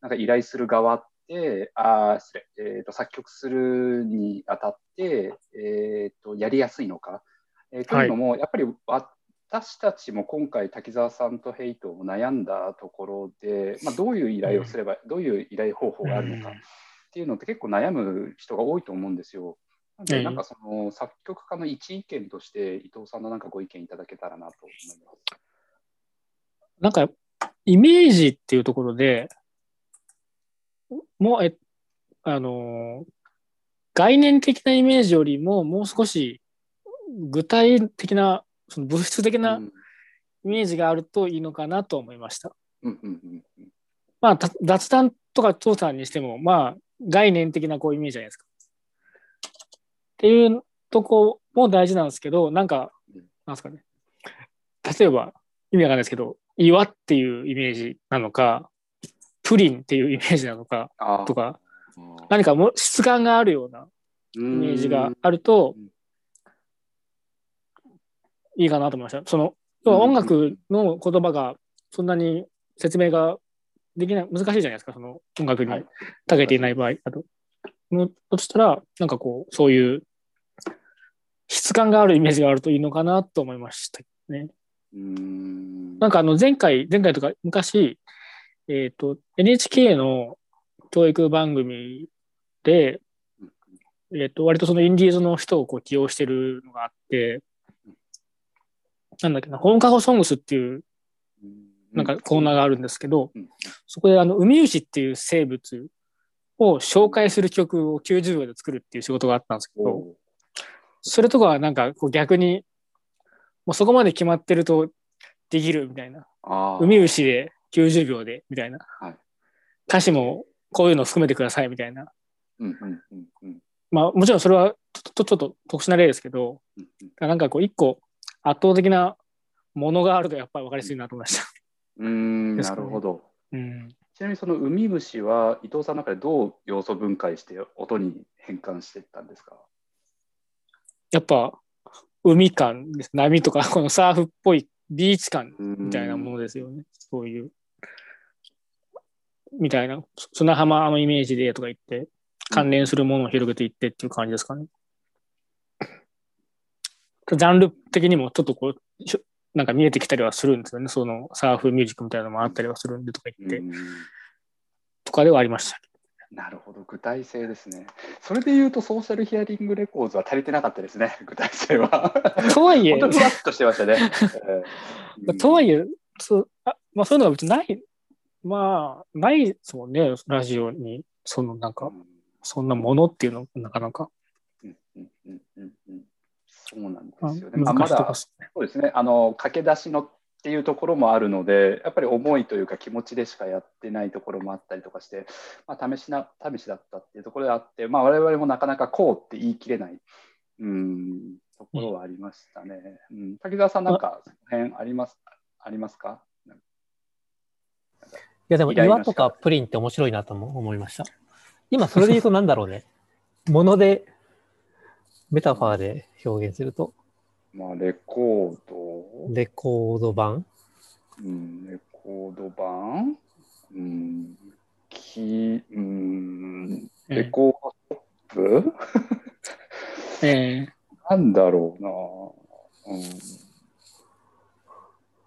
Speaker 1: なんか依頼する側ってあ失礼、えーと、作曲するにあたって、えー、とやりやすいのか。えー、というのも、やっぱり私たちも今回滝沢さんとヘイトを悩んだところで、まあ、どういう依頼をすれば、うん、どういう依頼方法があるのかっていうのって結構悩む人が多いと思うんですよ。なので、なんかその作曲家の一意見として伊藤さんのなんかご意見いただけたらなと思います。
Speaker 3: なんかイメージっていうところでもうえあの概念的なイメージよりももう少し具体的なその物質的なイメージがあるといいのかなと思いました。まあ、雑談とか調査にしても、まあ、概念的なこうイメージじゃないですか。っていうとこも大事なんですけど、なんか、なんですかね。例えば、意味わかんないですけど、岩っていうイメージなのか、プリンっていうイメージなのかとか、何かも質感があるようなイメージがあると、いいかなと思いました。その音楽の言葉がそんなに説明ができない、難しいじゃないですか、その音楽に長けていない場合。あと、としたら、なんかこう、そういう質感があるイメージがあるといいのかなと思いましたね。うんなんかあの前回、前回とか昔、えっ、ー、と、NHK の教育番組で、えっ、ー、と、割とそのインディーズの人をこう起用してるのがあって、なんだっけな、放課後ソングスっていう、なんかコーナーがあるんですけど、そこであの、ウミウシっていう生物を紹介する曲を90秒で作るっていう仕事があったんですけど、それとかはなんかこう逆に、もうそこまで決まってるとできるみたいな。ウミウシで90秒でみたいな。歌詞もこういうの含めてくださいみたいな
Speaker 1: うんうんうんうん
Speaker 3: まあもちろんそれはちょっとちょっと特殊な例ですけど、
Speaker 1: うんうん
Speaker 3: なんかこう一個圧倒的なものがあるとやっぱり分かりやすいなと思いました。
Speaker 1: うーんなるほど。
Speaker 3: うん、
Speaker 1: ちなみにそのウミムシは伊藤さんの中でどう要素分解して音に変換していったんですか？
Speaker 3: やっぱ海感です。波とかこのサーフっぽいビーチ感みたいなも
Speaker 1: の。
Speaker 3: のですよね。そういう。みたいな、砂浜のイメージでとか言って、関連するものを広げていってっていう感じですかね。ジャンル的にもちょっとこう、なんか見えてきたりはするんですよね。そのサーフミュージックみたいなのもあったりはするんでとか言って、
Speaker 1: うん
Speaker 3: とかではありました。
Speaker 1: なるほど、具体性ですね。それで言うと、ソーシャルヒアリングレコーズは足りてなかったですね、*laughs* 具体性は。*laughs*
Speaker 3: とはいえ
Speaker 1: ふわっとしてましたね。*laughs* えー
Speaker 3: とはいえ、そうあまあ、そういうのが別にない、まあ、ないですもんね、ラジオに、そのなんか、
Speaker 1: うん
Speaker 3: そんなものっていうのなかなか。
Speaker 1: うんうんうんうんうんそうなんです
Speaker 3: あ
Speaker 1: よね。まあ、まだ。そうですねあの駆け出しのっていうところもあるのでやっぱり思いというか気持ちでしかやってないところもあったりとかして、まあ、試しな試しだったっていうところであって、まあ、我々もなかなかこうって言い切れないうんところはありましたね。うん、滝沢さんなんかその辺ありますありますか？
Speaker 2: いや、でも岩とかプリンって面白いなとも思いました。今、それで言うとなんだろうね。*laughs* もので、メタファーで表現すると、
Speaker 1: まあ、レコード、
Speaker 2: レコード版？
Speaker 1: うん、レコード版、うん、キうん、レコードショップ、
Speaker 3: ええ。
Speaker 1: なんだろうな、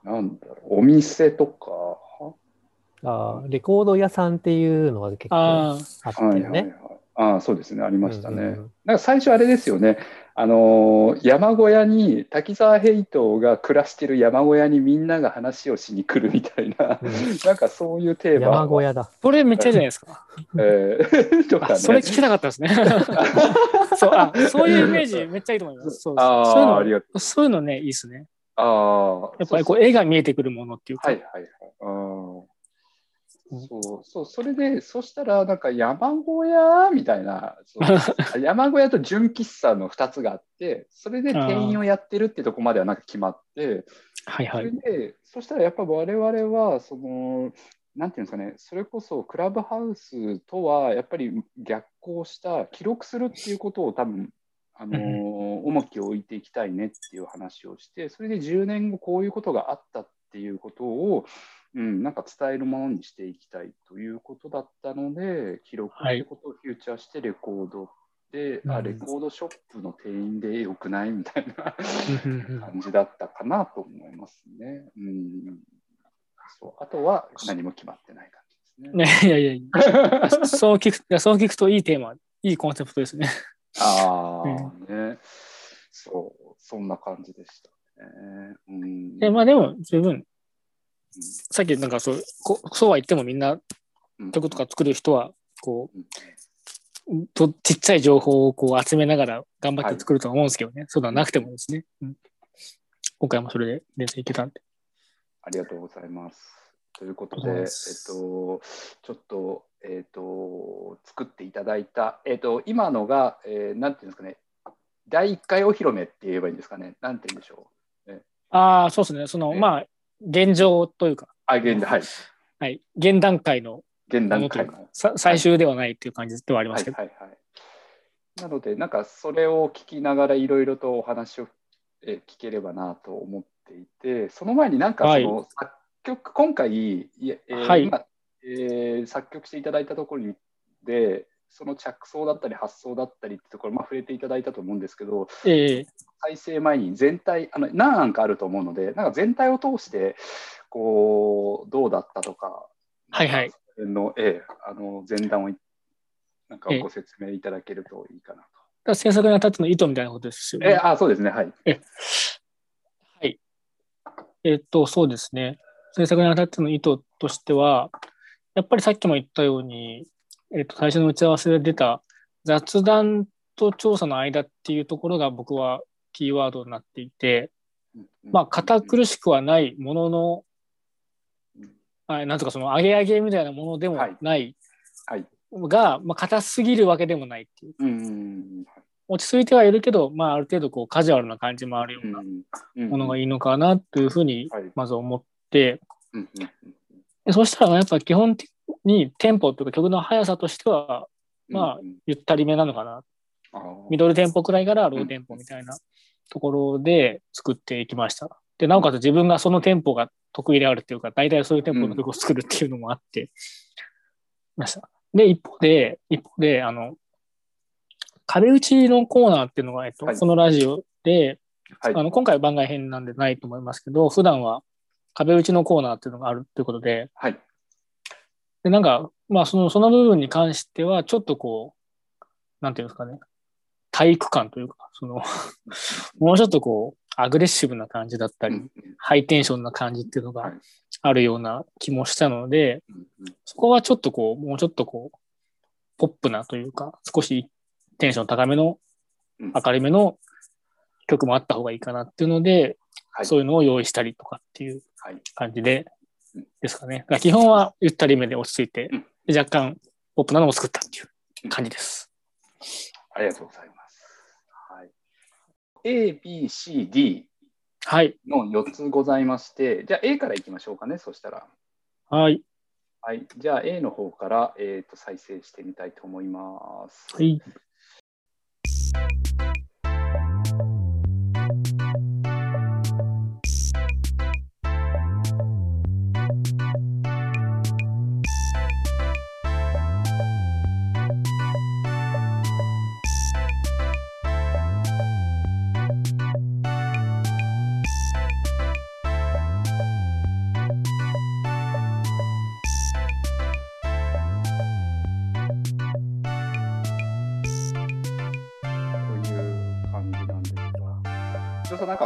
Speaker 1: うん、なんだろう、お店とか、
Speaker 2: あーレコード屋さんっていうのが結構あ
Speaker 3: ああ、
Speaker 2: ったよね。
Speaker 1: はいはいはい、ああそうですね、ありましたね。
Speaker 2: うんうんうん
Speaker 1: なんか最初あれですよね、あのー山小屋に滝沢平等が暮らしてる山小屋にみんなが話をしに来るみたいな、
Speaker 2: うん
Speaker 1: なんかそういうテーマ
Speaker 2: 山小屋だ。
Speaker 3: これめっちゃいいじゃないですか。*laughs*
Speaker 1: えー *laughs* とかね。
Speaker 3: あそれ聞きたかったですね。*laughs* そうあそういうイメージめっちゃいいと思います。そうそういうのそういうのね、いいですね。
Speaker 1: ああ、
Speaker 3: やっぱりこう絵が見えてくるものっていうか。
Speaker 1: はいはいはい。うんそうそう、それで、そしたら、なんか山小屋みたいな、そう *laughs* 山小屋と純喫茶の2つがあって、それで店員をやってるってとこまではなんか決まって、そ
Speaker 3: はいはい。
Speaker 1: れで、そしたらやっぱ我々は、その、なんていうんですかね、それこそクラブハウスとはやっぱり逆行した、記録するっていうことを多分、あの
Speaker 3: う
Speaker 1: 重きを置いていきたいねっていう話をして、それで10年後こういうことがあったっていうことを、うん、なんか伝えるものにしていきたいということだったので、記録ってことをフューチャーしてレコードで、あ
Speaker 3: うん
Speaker 1: レコードショップの店員でよくないみたいな感じだったかなと思いますね。うん、そうあとは何も決まってない感じですね。
Speaker 3: ね、*laughs* いやいやいや。そう聞くそう聞くといいテーマ、いいコンセプトですね。
Speaker 1: ああ、ね。そう、そんな感じでしたね。うん、
Speaker 3: でまあでも十分、
Speaker 1: うん
Speaker 3: さっきなんかそうこそうは言ってもみんな
Speaker 1: うん。
Speaker 3: 曲とか作る人はこ
Speaker 1: う
Speaker 3: とちっちゃい情報をこう集めながら頑張って作るとは思うんですけどね、そうではなくてもですね、うん。今回もそれで全然いけたんで。
Speaker 1: ありがとうございます。ということで、えっと、ちょっと、えっと、作っていただいた、えっと、今のが、えーなんていうんですかね、第1回お披露目って言えばいいんですかね、なんて言うんでしょう。
Speaker 3: ああ、そうですね。その、
Speaker 1: ええ
Speaker 3: まあ、現状というか、
Speaker 1: あ、現はい、
Speaker 3: はい、現段階の
Speaker 1: 現
Speaker 3: も
Speaker 1: 段階の。
Speaker 3: 最終ではないっていう感じではありま
Speaker 1: はい
Speaker 3: すけど。
Speaker 1: はいはい。なので、なんかそれを聞きながらいろいろとお話をえ聞ければなと思っていて、その前になんかその、作曲、今回、いええー
Speaker 3: はい。
Speaker 1: 今えー作曲していただいたところにで、その着想だったり発想だったりってところ、まあ、触れていただいたと思うんですけど、
Speaker 3: ええ
Speaker 1: 再生前に全体、あの何案かあると思うので、なんか全体を通して、こう、どうだったとか、
Speaker 3: はいはい
Speaker 1: そのええあの前段をいなんか
Speaker 3: ええ
Speaker 1: ご説明いただけるといいかなと。
Speaker 3: だから制作にあたっての意図みたいなことですよね。
Speaker 1: えあそうですね、はい。
Speaker 3: はい。えっと、そうですね。制作にあたっての意図としては、やっぱりさっきも言ったように、えっと、最初の打ち合わせで出た雑談と調査の間っていうところが僕はキーワードになっていて、まあ、堅苦しくはないものの、
Speaker 1: うん
Speaker 3: あなんとかその上げ上げみたいなものでも
Speaker 1: はい。
Speaker 3: ない、
Speaker 1: はい。
Speaker 3: が、まあ、硬すぎるわけでもないっていう。
Speaker 1: うんうん
Speaker 3: 落ち着いてはいるけど、まあ、ある程度こうカジュアルな感じもあるような
Speaker 1: うん
Speaker 3: ものがいいのかなというふうに
Speaker 1: はい。
Speaker 3: まず思って、そしたらやっぱ基本的にテンポというか曲の速さとしてはまあ
Speaker 1: うん
Speaker 3: ゆったりめなのかな。ミドルテンポくらいからローテンポみたいなところで作っていきました。で、なおかつ自分がそのテンポが得意であるっていうか、大体そういうテンポの曲を作るっていうのもあって、ました。で、一方で、一方で、あの、壁打ちのコーナーっていうのが、えっと、
Speaker 1: はい
Speaker 3: このラジオで、
Speaker 1: はい
Speaker 3: あの、今回は番外編なんでないと思いますけど、普段は壁打ちのコーナーっていうのがあるということで、
Speaker 1: はい。
Speaker 3: で、なんか、まあ、その、その部分に関しては、ちょっとこう、なんていうんですかね、体育感というか、その、*laughs* もうちょっとこう、アグレッシブな感じだったり、
Speaker 1: うん
Speaker 3: ハイテンションな感じっていうのが
Speaker 1: はい
Speaker 3: あるような気もしたので、そこはちょっとこう、もうちょっとこう、ポップなというか、少しテンション高めの、
Speaker 1: うん。
Speaker 3: 明るめの曲もあった方がいいかなっていうので、
Speaker 1: はい。
Speaker 3: そういうのを用意したりとかっていう
Speaker 1: はい。
Speaker 3: 感じで
Speaker 1: うん、
Speaker 3: ですかね。基本はゆったりめで落ち着いて若干ポップなのも作ったっていう感じです。
Speaker 1: ありがとうございます。はい、A、B、C、D
Speaker 3: はい。
Speaker 1: の4つございまして、じゃあ A からいきましょうかね、そしたら。
Speaker 3: はい。
Speaker 1: はい、じゃあ A の方から、えー、と再生してみたいと思います。
Speaker 3: はい。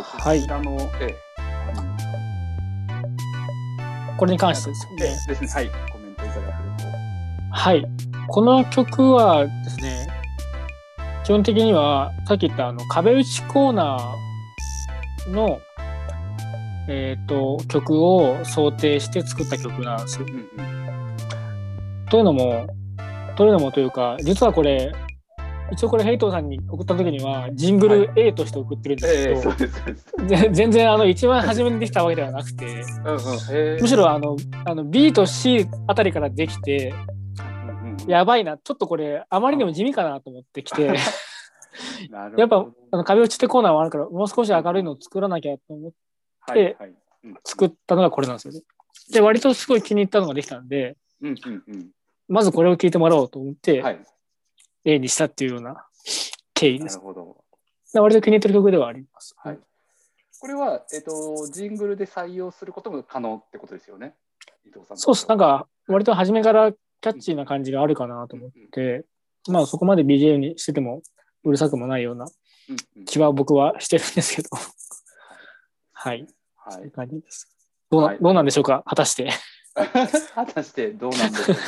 Speaker 1: かこ
Speaker 3: はい
Speaker 1: ちらの、ええ
Speaker 3: これに関してですね。
Speaker 1: えですね、はい、コメントいただける
Speaker 3: はい。この曲はですね、基本的には、さっき言ったあの壁打ちコーナーの、えっ、と、曲を想定して作った曲なんですよ。
Speaker 1: と。うんうん
Speaker 3: というのも、というのもというか、実はこれ、一応これヘイトーさんに送った時には、ジングル A として送ってるんです
Speaker 1: ええ
Speaker 3: けど、
Speaker 1: そうです、そうです。
Speaker 3: ぜ *laughs* 全然あの一番初めにできたわけではなくて、
Speaker 1: うんうんええ。
Speaker 3: むしろあのあの B と C あたりからできて、
Speaker 1: うんうん
Speaker 3: やばいな、ちょっとこれ、あまりにも地味かなと思ってきて、*laughs* やっぱあの壁打ちってコーナーはあるから、もう少し明るいのを作らなきゃと思って
Speaker 1: はいはいうん
Speaker 3: 作ったのがこれなんですよね。で、割とすごい気に入ったのができたんで、
Speaker 1: うんうんうん。
Speaker 3: まずこれを聞いてもらおうと思って、
Speaker 1: はい、
Speaker 3: A にしたっていうような経緯です。
Speaker 1: なるほど。
Speaker 3: で割と気に入ってる曲ではあります。
Speaker 1: はい。これは、えっと、ジングルで採用することも可能ってことですよね？伊藤さん。
Speaker 3: そうっす。なんか、割と初めからキャッチーな感じがあるかなと思って、まあそこまで BGM にしててもうるさくもないような
Speaker 1: うんうん
Speaker 3: 気は僕はしてるんですけど、はい、そういう
Speaker 1: はい。
Speaker 3: 感じです。どうな,、
Speaker 1: はい
Speaker 3: どうなんでしょうか？果たして。*laughs*
Speaker 1: 果たしてどうなんでしょうか？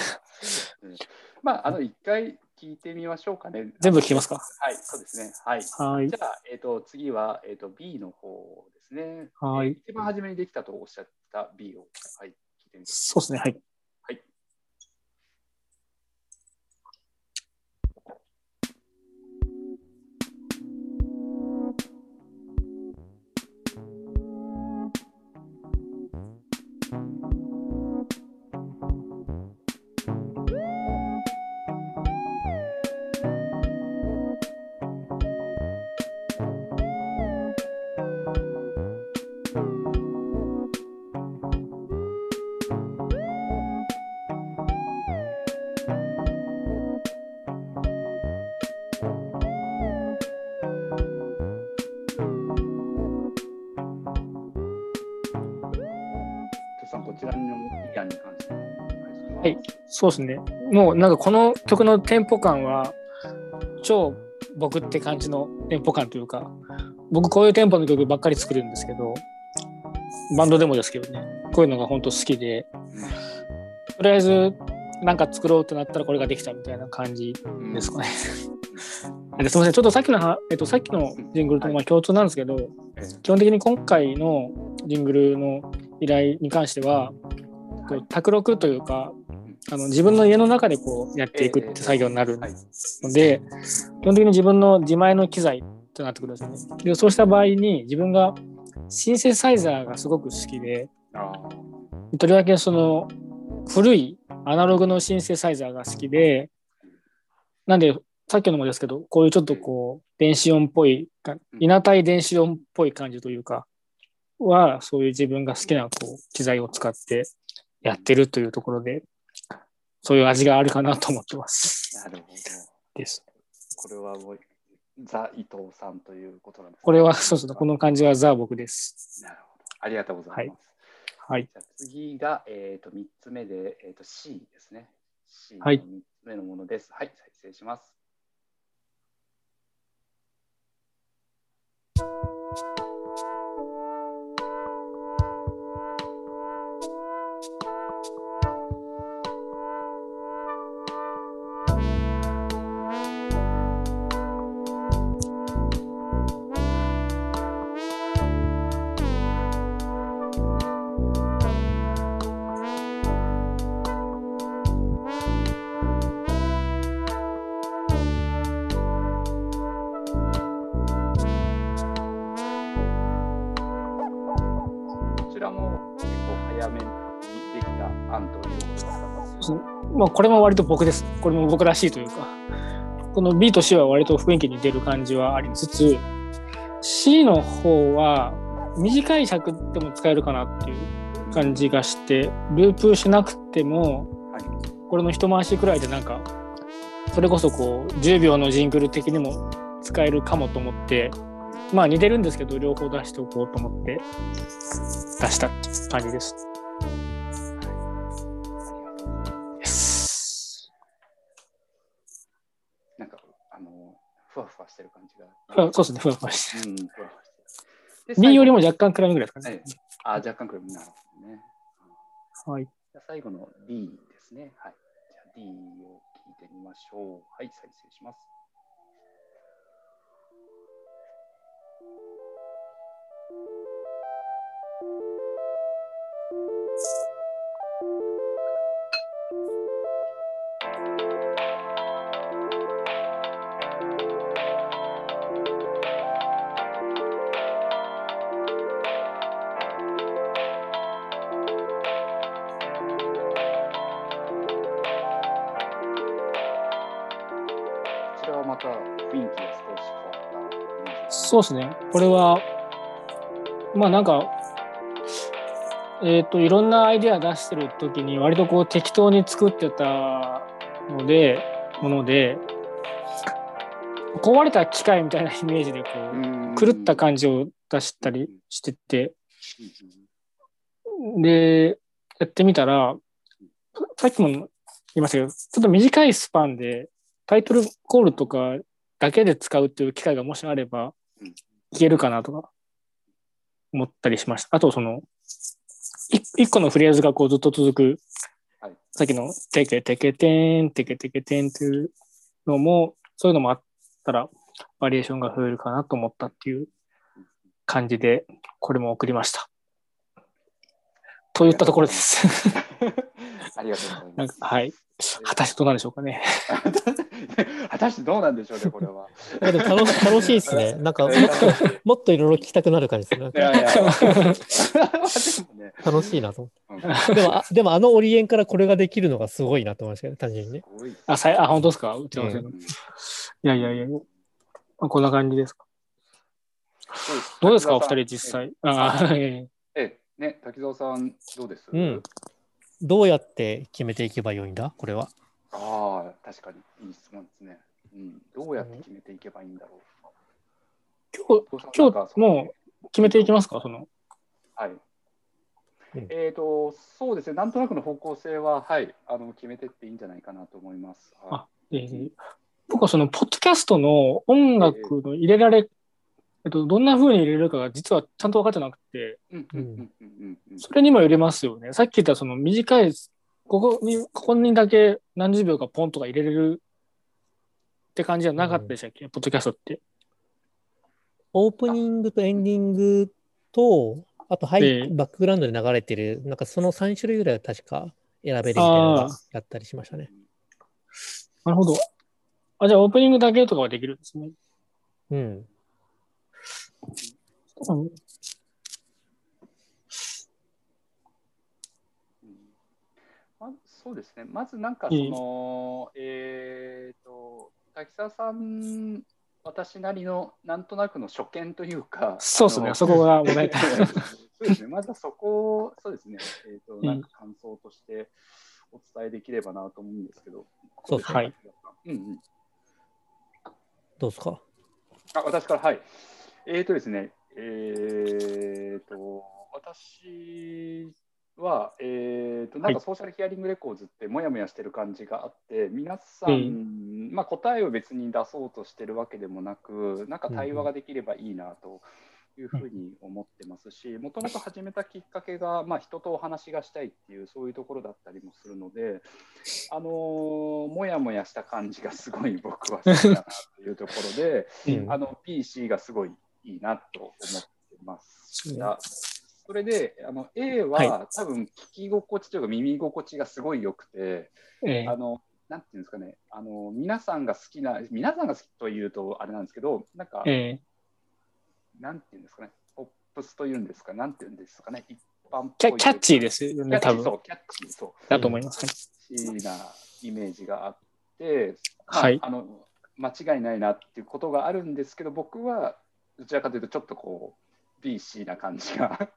Speaker 1: うんまあ、あの、一回聞いてみましょうかね。
Speaker 3: 全部聞きますか？
Speaker 1: はい、そうですね。はい。
Speaker 3: はい
Speaker 1: じ。ゃあ、えっと、次は、えっと、B の方ですね。
Speaker 3: はい
Speaker 1: えー一番初めにできたとおっしゃった B を、はい、聞いてみて
Speaker 3: そうですね。はい。
Speaker 1: はい。さん、こちらの意見に関して。
Speaker 3: はいそうですね。もうなんかこの曲のテンポ感は、超僕って感じのテンポ感というか、僕こういうテンポの曲ばっかり作るんですけど、バンドでもですけどね、こういうのが本当好きで、とりあえずなんか作ろうってなったらこれができたみたいな感じ
Speaker 1: うん
Speaker 3: ですかね。ですみません、ちょっとさっきのは、えっと、さっきのジングルとまあ共通なんですけど、
Speaker 1: えー
Speaker 3: 基本的に今回のジングルの依頼に関しては、こう卓録というか、あの自分の家の中でこうやっていくって作業になる
Speaker 1: はい。
Speaker 3: ので、基本的に自分の自前の機材となってくるんですよね。でそうした場合に自分がシンセサイザーがすごく好きで、とりわけその古いアナログのシンセサイザーが好きで、なんでさっきのもですけど、こういうちょっとこう電子音っぽいか、稲体電子音っぽい感じというか、はそういう自分が好きなこう機材を使ってやってるというところで、そういう味があるかなと思ってます。
Speaker 1: なるほど。
Speaker 3: です。
Speaker 1: これはもうザ・伊藤さんということなんですね
Speaker 3: これはそうですね、この感じはザ・僕です。
Speaker 1: なるほど。ありがとうございます。
Speaker 3: はい。
Speaker 1: じゃあ次が、えー、と3つ目で、えー、と C ですね。C の
Speaker 3: はい
Speaker 1: 3つ目のものです。はい、再生します。
Speaker 3: まあ、これも割と僕です。これも僕らしいというか、この B と C は割と雰囲気に出る感じはありつつ、C の方は短い尺でも使えるかなっていう感じがして、ループしなくても、
Speaker 1: はい。
Speaker 3: これの一回しくらいでなんか、それこそこう10秒のジングル的にも使えるかもと思って、まあ似てるんですけど、両方出しておこうと思って出したっていう感じです。
Speaker 1: ふわふわしてる感じが。
Speaker 3: あそうですね、ふわふわして。
Speaker 1: うん、ふわふわしてる。で
Speaker 3: B よりも若干暗めぐらいですかね。
Speaker 1: はいあ、若干これ、なるほどね。
Speaker 3: はい。
Speaker 1: じゃあ最後の D ですね。はい。じゃあ D を聞いてみましょう。はい、再生します。
Speaker 3: そうですね。これは、まあなんか、えっ、と、いろんなアイデア出してる時に割とこう適当に作ってたので、もので、壊れた機械みたいな *laughs* イメージでこう、狂った感じを出したりしてて、で、やってみたら、さっきも言いましたけど、ちょっと短いスパンでタイトルコールとかだけで使うっていう機会がもしあれば
Speaker 1: うん、
Speaker 3: いけるかなとか思ったりしました。あと、その、い一個のフレーズがこうずっと続く、
Speaker 1: はい
Speaker 3: さっきのテケテケテン、テケテケテンっていうのも、そういうのもあったら、バリエーションが増えるかなと思ったっていう感じで、これも送りました。といったところです。*laughs*
Speaker 1: ありがとうございます。
Speaker 3: かはい。果たしてどうなんでしょうかね。*laughs*
Speaker 1: 果たしてどうなんでしょうね、これは。
Speaker 2: 楽し楽しいですね。*laughs* なんかもっともっといろいろ聞きたくなる感じですね。
Speaker 1: いやいや、でもね、
Speaker 2: 楽しいなと思
Speaker 1: うん
Speaker 2: って。でも、あでもあのオリエンからこれができるのがすごいなと思いましたけど、単純にね。
Speaker 3: あ、さいあ本当ですか？うちのせいやいやいや、まあ、こんな感じですか。どうですか、お二人実際。あはい
Speaker 1: ええ、ね、滝沢さん、どうです？
Speaker 2: うん。どうやって決めていけばよいんだ？これは。
Speaker 1: ああ、確かにいい質問ですね。うん、どうやって決めていけばいいんだろう。
Speaker 3: 今日、今日もう決めていきますか？その。
Speaker 1: はい。
Speaker 2: うん
Speaker 1: えっ、と、そうですね、なんとなくの方向性は、はい、あの決めてっていいんじゃないかなと思います。は
Speaker 3: あえー僕はその、ポッドキャストの音楽の入れられ、えっと、どんな風に入れるかが実はちゃんと分かってなくて、
Speaker 1: い、うんうんうんうんうん
Speaker 3: それにも入れますよね。さっき言ったその短い、ここに、ここにだけ何十秒かポンとか入れれるって感じじゃなかったでしたっけ、ポッドキャストって。
Speaker 2: オープニングとエンディングと、あとハイ、
Speaker 3: ええ
Speaker 2: バックグラウンドで流れてる、なんかその3種類ぐらいは確か選べるみたいなのがやったりしましたね。
Speaker 3: なるほど。あ、じゃあオープニングだけとかはできるんですね。
Speaker 2: うん。
Speaker 3: うん。
Speaker 1: うんまそうですね、まずなんかその、えっ、と、滝沢さん、私なりのなんとなくの初見というか、
Speaker 3: そうですね、そこがもらいたい。*laughs*
Speaker 1: そうですね、まずはそこを、そうですね、えーと、
Speaker 3: ん。
Speaker 1: なんか感想としてお伝えできればなと思うんですけど、
Speaker 2: そうです
Speaker 3: ね。はい。
Speaker 1: うんうん、
Speaker 2: どうですか？
Speaker 1: あ私から、はい。えーとですね、えーと、私は、えーと、なんかソーシャルヒアリングレコーズってもやもやしてる感じがあって、皆さん、
Speaker 3: う
Speaker 1: まあ、答えを別に出そうとしてるわけでもなく、なんか対話ができればいいなと。いうふうに思ってますし、もともと始めたきっかけが、まあ、人とお話がしたいっていう、そういうところだったりもするので、あのーもやもやした感じがすごい僕は好きだなというところで、
Speaker 2: うん。
Speaker 1: あの PC がすごいいいなと思ってます。が、それであの A は、
Speaker 3: は
Speaker 1: 多分聞き心地というか耳心地がすごい良くて、
Speaker 3: ええ。
Speaker 1: あのなんていうんですかね。あの、皆さんが好きな、皆さんが好きというとあれなんですけど、なんか、
Speaker 3: ええ。
Speaker 1: なんていうんですかね、ポップスというんですか、なんていうんですかね、一般っぽい
Speaker 3: キャキャッチー
Speaker 1: で
Speaker 3: ですよね、多分。
Speaker 1: そう、キャッチー、そう。
Speaker 3: だと思います。
Speaker 1: キャッチーなイメージがあって、まあ
Speaker 3: はい
Speaker 1: あの間違いないなっていうことがあるんですけど、僕はどちらかというと、ちょっとこう、BC な感じが。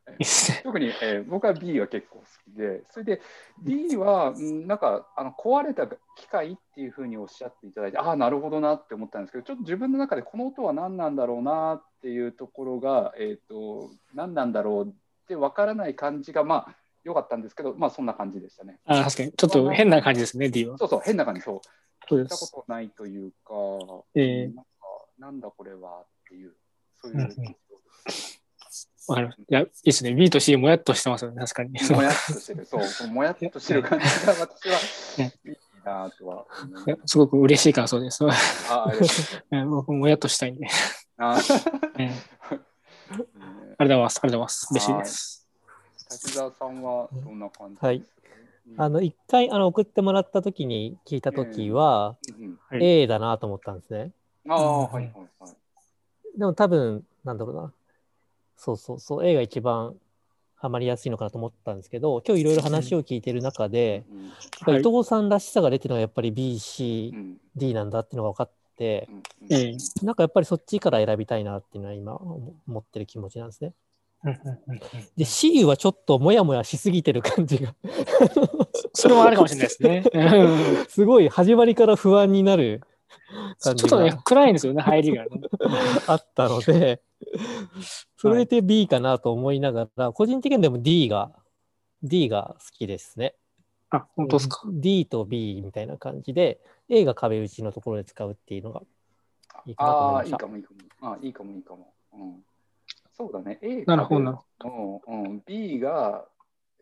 Speaker 1: 特に、えー僕は B は結構好きで、それで D は、うんなんかあの壊れた機械っていうふうにおっしゃっていただいて、ああ、なるほどなって思ったんですけど、ちょっと自分の中でこの音は何なんだろうなっていうところが、えー、と何なんだろうって分からない感じが、まあ、良かったんですけど、まあ、そんな感じでしたね。
Speaker 3: あ確かに。ちょっと変な感じですね、D は。
Speaker 1: そうそう、変な感じ、そう。聞いた。ことないというか、
Speaker 3: ええ
Speaker 1: なんかなんだこれはっていう、そういう
Speaker 3: わかります。いや、いいですね。B と C もやっとしてますよね、確かに。
Speaker 1: もやっとしてる、そう、*laughs* もやっとしてる感じが私はいいなとは
Speaker 3: すごく嬉しい感想です。
Speaker 1: あ *laughs*
Speaker 3: 僕もやっとしたいんで。
Speaker 1: あ
Speaker 3: ありがとうございます。*laughs* ありがとうございます。嬉しいです。
Speaker 1: 滝沢さんはどんな感じ
Speaker 2: はい
Speaker 1: ですか？うん
Speaker 2: あの、一回あの送ってもらった時に聞いた時は、
Speaker 1: うん
Speaker 3: はい
Speaker 2: A だなと思ったんですね。
Speaker 1: ああ、はいはいはい。
Speaker 2: でも多分、なんだろうな。そうそうそう、A が一番ハマりやすいのかなと思ったんですけど、今日いろいろ話を聞いてる中で、
Speaker 1: うん。
Speaker 2: やっぱり伊藤さんらしさが出てるのはやっぱり B、C
Speaker 1: う、ん。
Speaker 2: D なんだっていうのが分かって、なんかやっぱりそっちから選びたいなっていうのは今思思ってる気持ちなんですね。で、C はちょっとモヤモヤしすぎてる感じが、
Speaker 3: それもあるかもしれないですね。うん。*laughs*
Speaker 2: すごい始まりから不安になる感じが
Speaker 3: っとね、暗いんですよね、入りがね。*laughs*
Speaker 2: あったので、それで B かなと思いながら、個人的にでも D が、D が好きですね。
Speaker 3: あ、本当ですか
Speaker 2: ？D と B みたいな感じで、A が壁打ちのところで使うっていうのがいいかなと思い
Speaker 1: ああ、
Speaker 2: ました
Speaker 1: いいかもいいかも。あいいかもいいかも。うん、そうだね。A
Speaker 3: なるほどなる
Speaker 1: うんうん、B が、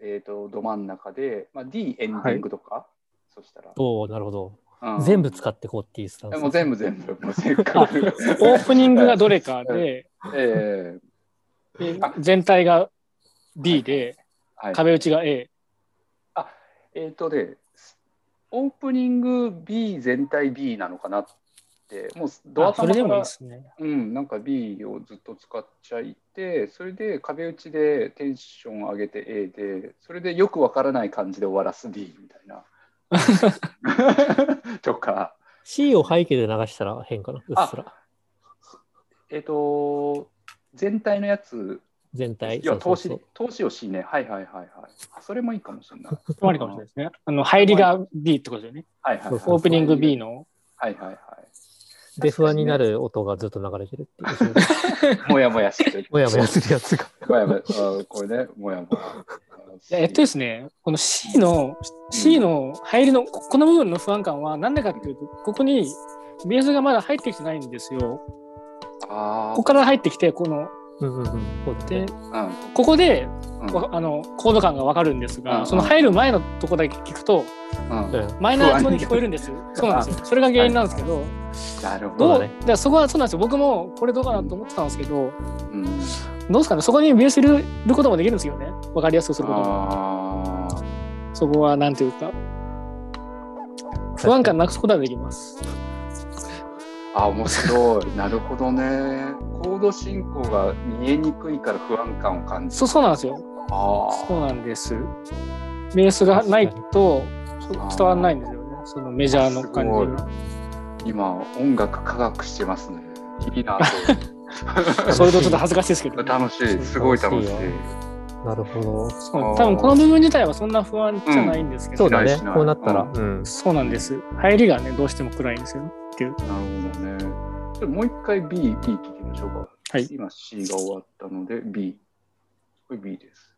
Speaker 1: えー、とど真ん中で、まあ、D エンディングとか、そしたら。
Speaker 2: おおなるほど。
Speaker 1: うん
Speaker 2: 全部使っていこうっていうスタンス。
Speaker 1: もう全部全部。もうせっかく。
Speaker 3: オープニングがどれかで、
Speaker 1: え
Speaker 3: で
Speaker 1: あ
Speaker 3: 全体が B で、
Speaker 1: ーはい、
Speaker 3: 壁打ちが A。
Speaker 1: えっ、とね、オープニング B 全体 B なのかなって、もうドア頭から
Speaker 3: ね。
Speaker 1: うん、なんか B をずっと使っちゃいて、それで壁打ちでテンション上げて A で、それでよくわからない感じで終わらす D みたいな。*laughs* とか、
Speaker 2: C を背景で流したら変かな？うっすら。
Speaker 1: えっ、と、全体のやつ、
Speaker 2: 全体？
Speaker 1: いや、投資
Speaker 2: そうそうそう、
Speaker 1: 投資を C ね。はいはいはいはい。あそれもいいかもしれない。
Speaker 3: それもありかもしれないですね。あの、入りが B ってことですよね。
Speaker 1: はいはい、はい。
Speaker 3: オープニング B の。
Speaker 1: はいはいはい。
Speaker 2: で、不安になる音がずっと流れてるっていう。*laughs* *laughs*
Speaker 1: もやもやしてる。
Speaker 2: もやもやするやつが。
Speaker 1: もやもや、あこれね、もやもや。
Speaker 3: いやえっとですね、この C の、C の入りの、ここの部分の不安感は何でかっていうと、ここにベースがまだ入ってきてないんですよ。
Speaker 1: あ
Speaker 3: ここから入ってきて、この、で。ここで、あの、コード感がわかるんですが、
Speaker 1: うん
Speaker 3: その入る前のとこだけ聞くと、マイナー調に聞こえるんです。そうなんですよ。それが原因なんですけど、
Speaker 1: なるほど。
Speaker 2: そうだね。
Speaker 3: だからそこはそうなんですよ。僕もこれどうかなと思ってたんですけど、
Speaker 1: うん、
Speaker 3: どうですかね、そこにベース入れることもできるんですよね。わかりやすくすることも。
Speaker 1: あ
Speaker 3: そこはなんていうか、不安感なくすことはできます。
Speaker 1: あ、面白い。なるほどね。コード進行が見えにくいから不安感を感じる。
Speaker 3: そうそうなんですよ。
Speaker 1: あ
Speaker 3: そうなんです。ベースがないと伝わらないんですよね。そのメジャーの感じ。
Speaker 1: 今、音楽科学してますね。いいなと。*laughs* *laughs*
Speaker 3: それとちょっと恥ずかしいですけど、
Speaker 1: 楽しい。すごい楽しい。
Speaker 2: なるほど。
Speaker 3: そう多分この部分自体はそんな不安じゃないんですけど、
Speaker 2: そうだね。こうなったら。
Speaker 1: う
Speaker 2: うん。
Speaker 3: そうなんです。入りがね、どうしても暗いんですよっていう。
Speaker 1: なるほどね。もう一回 B、B 聞きましょうか。
Speaker 3: はい
Speaker 1: 今 C が終わったので B。これ B です。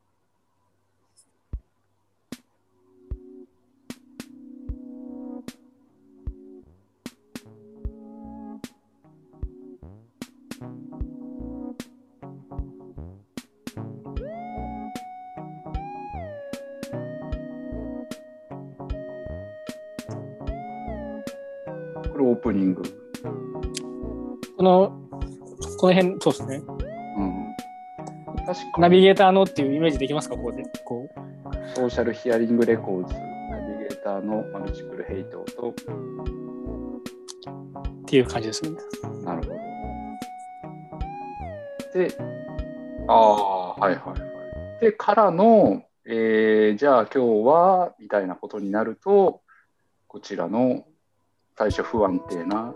Speaker 1: プニング。
Speaker 3: この、この辺、そうですね。
Speaker 1: うん。確か
Speaker 3: ナ
Speaker 1: に
Speaker 3: ビゲーターのっていうイメージできますか、ここで。こう
Speaker 1: ソーシャルヒアリングレコーズ、ナビゲーターのマルチプルヘイトと、
Speaker 3: っていう感じですよね。
Speaker 1: なるほど。で、ああ、はいはいはい。で、からの、えーじゃあ今日は、みたいなことになると、こちらの最初不安定な、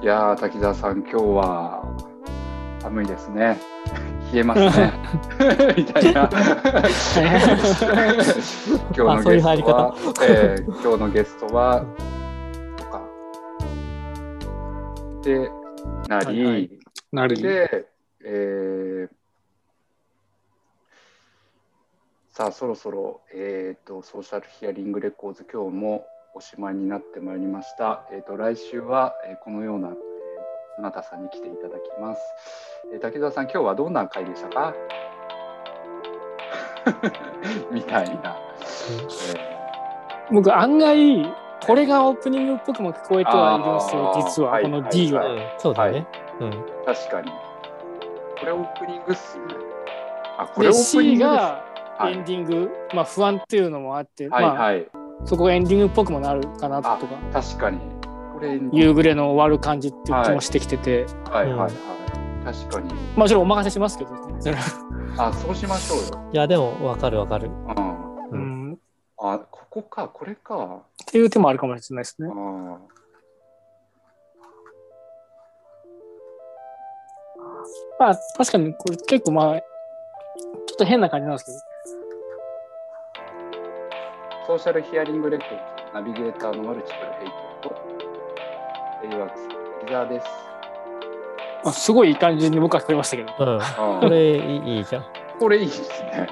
Speaker 1: いやー、滝沢さん、今日は寒いですね。*laughs* 冷えますね。*laughs* みたいな。*laughs* 今日のゲストは、えー今日のゲストは、とか。で、なり、
Speaker 3: はいはいなる
Speaker 1: で、えーさあ、そろそろ、えーと、ソーシャルヒアリングレコーズ、今日もおしまいになってまいりました。えーと、来週は、えーこのような、えー、あなたさんに来ていただきます。えー滝沢さん、今日はどんな回でしたか？*laughs* みたいな。え
Speaker 3: 僕、案外、これがオープニングっぽくも聞こえてはいるんですよ実は、
Speaker 1: はい
Speaker 3: この D は。
Speaker 2: うんそうだね。うん。
Speaker 1: ー確かに。これオープニングっすね。あ、これオ
Speaker 3: で、
Speaker 1: ープニン
Speaker 3: C
Speaker 1: グです。
Speaker 3: が
Speaker 1: はい
Speaker 3: エンディング、まあ不安っていうのもあって、
Speaker 1: はい
Speaker 3: まあ
Speaker 1: はい。
Speaker 3: そこがエンディングっぽくもなるかなと
Speaker 1: あ
Speaker 3: か、
Speaker 1: 確かに。これ、
Speaker 3: 夕暮れの終わる感じっていう気もしてきてて、
Speaker 1: はいはいはい。確かに。
Speaker 3: まあちろんお任せしますけどね。それは
Speaker 1: あ、そうしましょうよ。
Speaker 2: いや、でも、わかるわかる。
Speaker 1: うん。
Speaker 3: うん、
Speaker 1: あ、ここか、これか。
Speaker 3: っていう手もあるかもしれないですね。
Speaker 1: あ
Speaker 3: まあ確かにこれ結構まあ、ちょっと変な感じなんですけど、
Speaker 1: ソーシャルヒアリングレコード、ナビゲーターのマルチプルヘイトと、レイワークス、ギザーです。
Speaker 3: まあ、すごいいい感じに僕は聞こえましたけど、
Speaker 2: うん。
Speaker 1: あ
Speaker 2: これいいいいじゃん。
Speaker 1: これいいですね。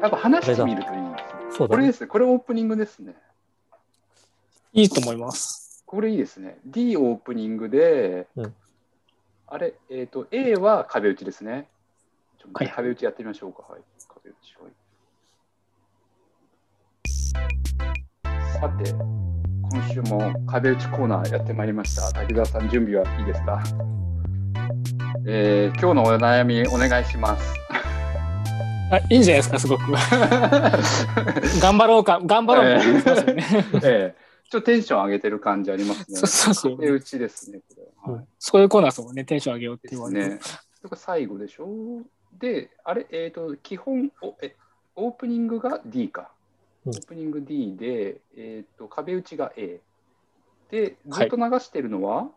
Speaker 1: やっぱ話してみるといいですね。
Speaker 2: そうだね
Speaker 1: これで。すね。これオープニングですね。
Speaker 3: いいと思います。
Speaker 1: これいいですね。D オープニングで、
Speaker 2: うん
Speaker 1: あれ、えっ、と、A は壁打ちですね。ちょ
Speaker 3: はい
Speaker 1: 壁打ちやってみましょうか。はい。壁打ち。はい、さて、今週も壁打ちコーナーやってまいりました。滝沢さん、準備はいいですか？えー今日のお悩みお願いします。
Speaker 3: あいいんじゃないですか、すごく。*laughs* 頑張ろうか、頑張ろうか、
Speaker 1: ええ
Speaker 3: しますよね。
Speaker 1: ええちょっとテンション上げてる感じありますね。
Speaker 3: そうそうそう
Speaker 1: 壁打ちですね、これ。はい
Speaker 3: そういうコーナーですもんね、テンション上げようって
Speaker 1: で
Speaker 3: 言われて。
Speaker 1: すね。それが最後でしょ？で、あれ、えっ、と、基本おえ、オープニングが D か。
Speaker 2: うん
Speaker 1: オープニング D で、えっ、と、壁打ちが A。で、ず
Speaker 3: はい
Speaker 1: っと流してるのは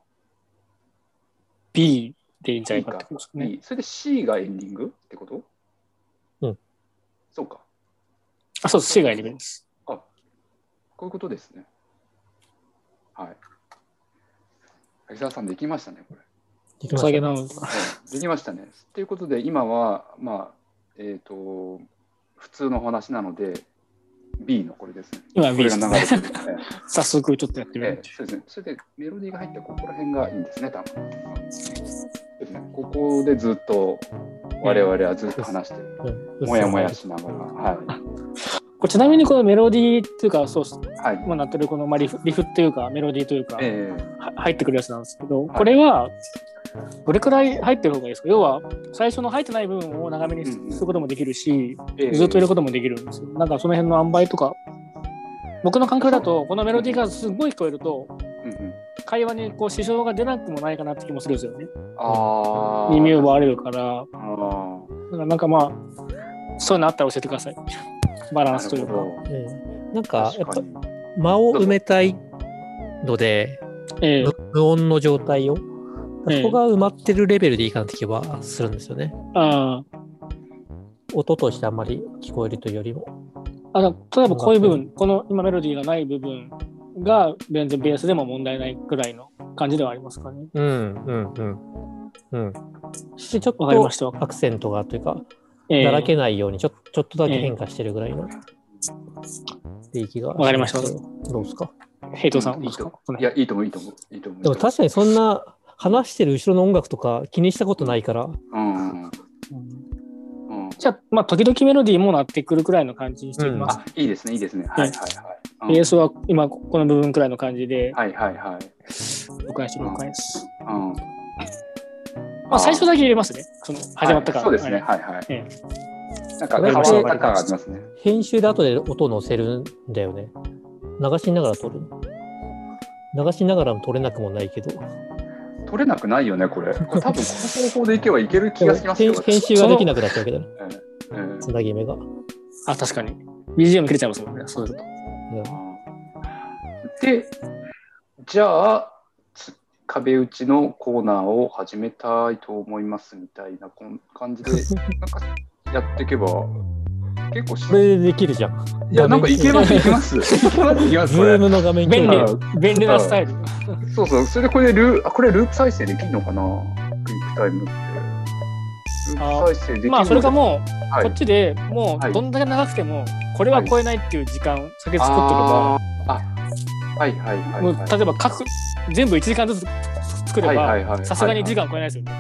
Speaker 3: ？B でいいんじゃないかってことですね。
Speaker 1: B。それで C がエンディングってこと？
Speaker 2: うん。
Speaker 1: そうか。
Speaker 3: あ、そうです、C がエレベです。
Speaker 1: あ、こういうことですね。はい。滝沢さん、できましたね、これ。
Speaker 3: お
Speaker 2: できましたね
Speaker 1: できましたね。ということで、今は、まあ、えっ、と、普通のお話なので、B のこれですね。
Speaker 3: 今
Speaker 1: こ
Speaker 3: B
Speaker 1: れ
Speaker 3: ですね
Speaker 1: が流れてる、え
Speaker 3: 早速ちょっとやってみ
Speaker 1: ええ
Speaker 3: る
Speaker 1: え。そうですね。それでメロディーが入ったここら辺がいいんですね、多分。ですね。ここでずっと我々はずっと話してもやもやしながら。はい。
Speaker 3: ここれちなみにこのメロディーっていうか、そう
Speaker 1: はい。
Speaker 3: 今なってるこの、まあ、リフリフっていうか、メロディーというか、
Speaker 1: え
Speaker 3: は入ってくるやつなんですけど、これは、どれくらい入ってる方がいいですか？要は、最初の入ってない部分を長めにすることもできるし、
Speaker 1: え
Speaker 3: ずっといることもできるんですよ。なんかその辺の塩梅とか、僕の感覚だと、このメロディーがすごい聞こえると、
Speaker 1: うんうん
Speaker 3: 会話にこう支障が出なくもないかなって気もするんですよね。
Speaker 1: ああ。
Speaker 3: 耳を奪われるから、
Speaker 1: ああ。
Speaker 3: だからなんかまあ、そういうのあったら教えてください。バランスというか。
Speaker 2: ええなんか、やっぱ。間を埋めたいので、
Speaker 3: ええ
Speaker 2: 無無音の状態を。
Speaker 3: ええ
Speaker 2: そこが埋まってるレベルでいいかなって気はするんですよね。
Speaker 3: あ
Speaker 2: 音としてあんまり聞こえるというよりも。
Speaker 3: あ、例えばこういう部分、この今メロディーがない部分が全然ベースでも問題ないくらいの感じではありますかね。
Speaker 2: うん、うん、うん。うん。しちょっ
Speaker 3: わかりました
Speaker 2: とアクセントがというか、
Speaker 3: ええ
Speaker 2: だらけないようにちょちょっとだけ変化してるぐらいのでいい気が
Speaker 3: わかりました
Speaker 2: どどうですか？
Speaker 3: ヘイトさん、
Speaker 1: いいといや、いいと思う、いいと思う。いいと思う。
Speaker 2: でも確かにそんな話してる後ろの音楽とか気にしたことないから、
Speaker 1: うん。うん。
Speaker 3: うんじゃあ、まあ、時々メロディーもなってくるくらいの感じにしておきます。
Speaker 1: あ、いいですね、いいですね。はいはいはい。
Speaker 3: ベースは今この部分くらいの感じで、
Speaker 1: はいはいはい。
Speaker 3: 了解です、了解です。
Speaker 1: うん。
Speaker 3: まあ、最初だけ入れますね。その始まったから。
Speaker 1: はいそうですね、
Speaker 3: はい
Speaker 1: はいはい。
Speaker 3: え
Speaker 1: なんか変わった感がありますね。
Speaker 2: 編集で後で音を乗せるんだよね。流しながら撮る。流しながらも撮れなくもないけど、
Speaker 1: 取れなくないよね、これ。これ多分この方法でいけばいける気がしますよ。
Speaker 2: 編編集ができなくなっちゃうけどね、
Speaker 1: うんうん
Speaker 2: つなぎ目が。
Speaker 3: あ、確かに。BGM 切れちゃいますもんね。そうすると。
Speaker 1: で、じゃあ、つ壁打ちのコーナーを始めたいと思いますみたいなこん感じで、なんかやっていけば、結構し
Speaker 2: これでできるじゃん。
Speaker 1: いや、なんかいけます、いけます。いけます、いけます、
Speaker 2: ズー。ムの画面
Speaker 3: 便利便利なスタイル。
Speaker 1: そうそう、それでこれでルー、あ、これループ再生できるのかな？クイックタイムって。ループ再生できるの
Speaker 3: まあ、それかもう、
Speaker 1: はい
Speaker 3: こっちでも
Speaker 1: はい
Speaker 3: う、どんだけ長くても、これは超えないっていう時間、先作っとけば、
Speaker 1: あはいはいはい、
Speaker 3: もう
Speaker 1: はい。
Speaker 3: 例えば各、全部1時間ずつ作れ
Speaker 1: はいはい
Speaker 3: ば、
Speaker 1: はい
Speaker 3: さすがに1時間超えないですよね。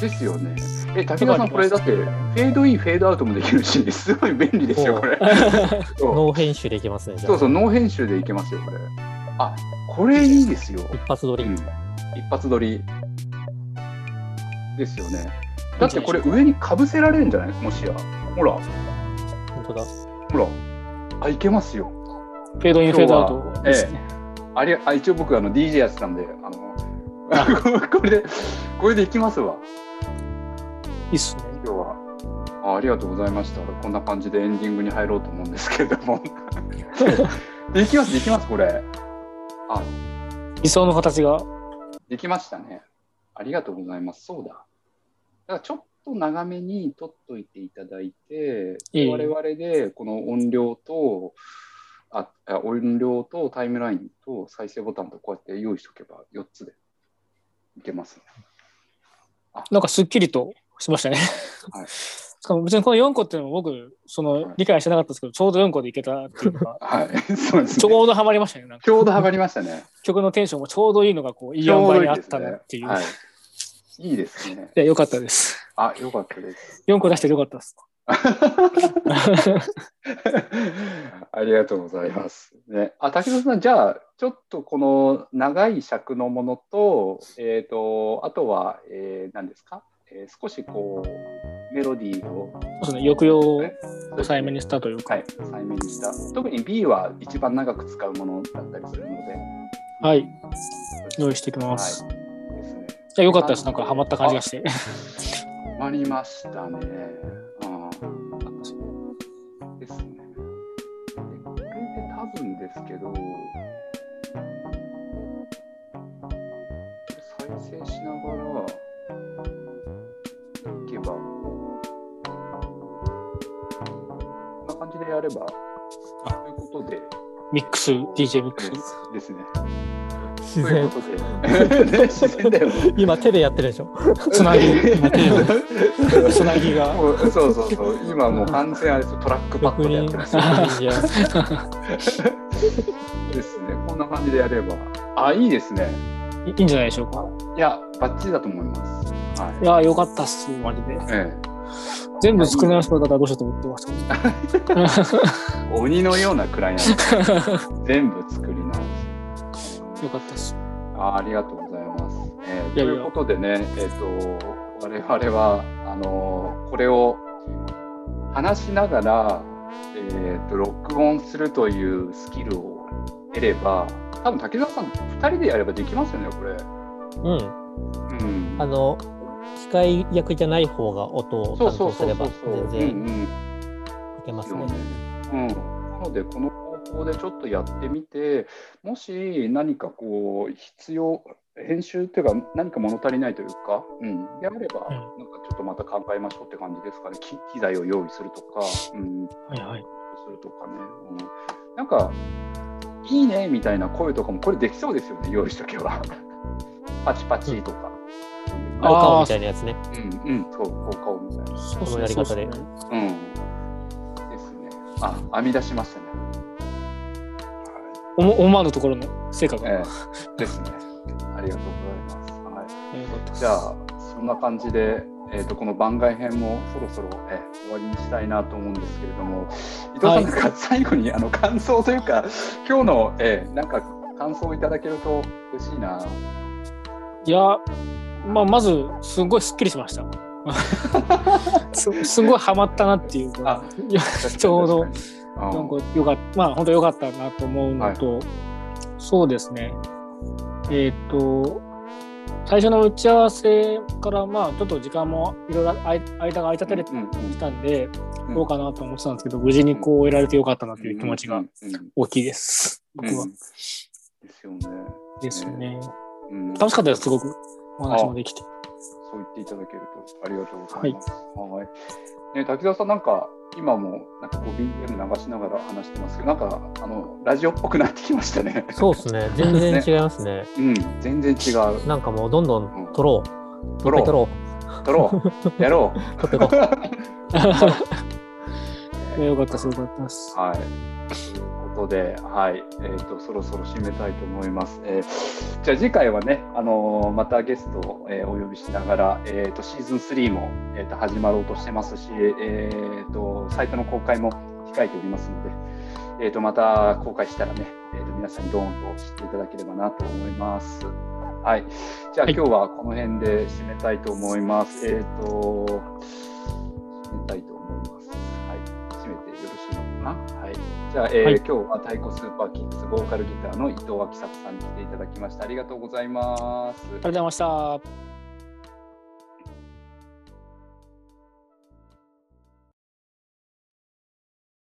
Speaker 1: ですよね。え、武田さん、これだって、フェードイン、フェードアウトもできるし、*laughs* すごい便利ですよ、
Speaker 2: お
Speaker 1: これ。*laughs* そう
Speaker 2: ノー編集でいけますね。
Speaker 1: そうそう、ノー編集でいけますよ、これ。あ、これいいですよ。
Speaker 2: 一発撮り。
Speaker 1: うん、一発撮り。ですよね。だってこれ上にかぶせられるんじゃない？もしや。ほら、
Speaker 2: 本当だ。
Speaker 1: ほら。あ、いけますよ。
Speaker 3: フェードイン、フェードアウトですね。
Speaker 1: あれあ一応僕あの DJ やってたんで、あの、*laughs* これで、これでいきますわ。
Speaker 3: いいっすね。
Speaker 1: 今日はあ。ありがとうございました。こんな感じでエンディングに入ろうと思うんですけれども。*laughs* できます、できます、これ。あ、
Speaker 3: 理想の形が。
Speaker 1: できましたね。ありがとうございます。そうだ。だからちょっと長めに撮っといていただいて、
Speaker 3: ええ
Speaker 1: 我々でこの音量と、ああ音量とタイムラインと再生ボタンとこうやって用意しとけば4つでいけますね。
Speaker 3: なんかすっきりとしましたね。
Speaker 1: はい *laughs*
Speaker 3: しかも別にこの4個っていうのも僕、その理解してなかったですけど、ちょうど4個でいけたっていうのが、*laughs*
Speaker 1: はい、そうですね。
Speaker 3: ちょうどハマりましたね。
Speaker 1: ちょうどはまりましたね。
Speaker 3: 曲のテンションもちょうどいいのがこういい塩梅にあった
Speaker 1: いいですね
Speaker 3: なっていう。
Speaker 1: はい。いいですね。
Speaker 3: いや、よかったです。
Speaker 1: あ、よかったです。
Speaker 3: 4個出してよかったです。*laughs*
Speaker 1: ありがとうございます。ね、あ武田さん、じゃあ、ちょっとこの長い尺のものと、えっ、と、あとは、えー、何ですか、えー少しこう、メロディーを
Speaker 3: そうですね、抑揚を
Speaker 1: ね
Speaker 3: 抑えめにしたというか。
Speaker 1: はい、抑えめにした。特に B は一番長く使うものだったりするので。
Speaker 3: はい。用意していきます。
Speaker 1: はい。ですね。
Speaker 3: じゃあよかったです。なんかハマった感じがして。
Speaker 1: ハマりましたね。ああ。やれば、
Speaker 3: あ
Speaker 1: ということで、
Speaker 3: ミックス、DJ ミックス
Speaker 1: で。すですね。
Speaker 2: 自然。
Speaker 1: ということで、ね、*laughs* 自然だよね。
Speaker 2: 今手でやってるでしょ。
Speaker 3: つなぎ、つなぎが。
Speaker 1: そうそうそう、今もう完全あれですよトラックパッドでやってますよ。
Speaker 2: 6人じゃ
Speaker 1: ですね、こんな感じでやれば。あ、いいですね。
Speaker 3: いいいんじゃないでしょうか。
Speaker 1: いや、バッチリだと思います。はい
Speaker 3: や、よかったっす、マジで。
Speaker 1: い。え
Speaker 3: 全部作り直すことだったらどうしようと思ってました。
Speaker 1: 鬼のようなクライアント。全部作り直す。
Speaker 3: よかったです。
Speaker 1: あありがとうございます。えーということでね、えっ、と、我々は、あのーこれを話しながら、えっ、と、録音するというスキルを得れば、多分滝沢さん、2人でやればできますよね、これ。
Speaker 2: うん。
Speaker 1: うん。
Speaker 2: あの、機械役じゃない方が音を担当すれば。全然いけますね。
Speaker 1: うん、なので、この方法でちょっとやってみて、もし何かこう、必要、編集っていうか、何か物足りないというか、うん、であれば、
Speaker 3: うん
Speaker 1: なんかちょっとまた考えましょうって感じですかね、機機材を用意するとか、うん、
Speaker 3: はいはい。
Speaker 1: するとかね、うん、なんか、いいねみたいな声とかも、これできそうですよね、用意しとけば。*laughs* パチパチとか。
Speaker 3: あ
Speaker 2: 効果音みたいなやつね。
Speaker 1: うん、うん、そう、効果音みたいな。
Speaker 3: そ
Speaker 2: のやり方で
Speaker 3: そう
Speaker 1: ん。ですね。あ、編み出しましたね。
Speaker 3: 思思わぬところの成果が。
Speaker 1: ええ、ですね。ありがとうございます。はい。
Speaker 3: よかったです
Speaker 1: じゃあ、そんな感じで、えー、とこの番外編もそろそろ、えー終わりにしたいなと思うんですけれども、伊藤さん、
Speaker 3: はい
Speaker 1: なんか最後にあの感想というか、今日の、えーなんか感想をいただけると嬉しいな。
Speaker 3: いや、まあ、まず、すごいすっきりしました。*laughs* すすごいハマったなっていう
Speaker 1: あ
Speaker 3: いやちょうどなんかよかった、まあ本当良かったなと思うのと、そうですね。えーっと、最初の打ち合わせから、まあちょっと時間もいろいろあい間が空いたてれて
Speaker 1: うんうんうん
Speaker 3: きたんで、
Speaker 1: うん
Speaker 3: どうかなと思ってたんですけど、無事にこう得られてよかったなという気持ちが大きいです。僕は
Speaker 1: うん。ですよね。
Speaker 3: ですよね。
Speaker 1: うん
Speaker 3: 楽しかったです、すごく。お話もできて。
Speaker 1: そう言っていただけるとありがとうございます。はい。ね、滝沢さん、なんか今もなんかこう BGM 流しながら話してますけど、なんかあのラジオっぽくなってきましたね。
Speaker 2: そうですね。*laughs* 全然違いますね。
Speaker 1: うん、全然違う。
Speaker 2: なんかもうどんどん撮ろう。
Speaker 1: 撮ろう
Speaker 2: 撮ろ
Speaker 1: 撮ろう。やろう。*laughs*
Speaker 2: う。撮ってこう。
Speaker 3: よかったです、よかったです。
Speaker 1: はい。ことで、はい、えっ、と、そろそろ締めたいと思います。えーじゃあ次回はね、あのーまたゲストを、えーお呼びしながら、えっ、と、シーズン3も、えー、と始まろうとしてますし、えっ、と、サイトの公開も控えておりますので、えっ、と、また公開したらね、えっ、と、皆さんにドーンと知っていただければなと思います。はい。じゃあ、
Speaker 3: はい
Speaker 1: 今日はこの辺で締めたいと思います。えっ、と、締めたいとじゃあ、えー
Speaker 3: はい
Speaker 1: 今日は太鼓スーパーキッズボーカルギターの伊藤明作さんに来ていただきました。ありがとうございます。
Speaker 3: ありがとうございました。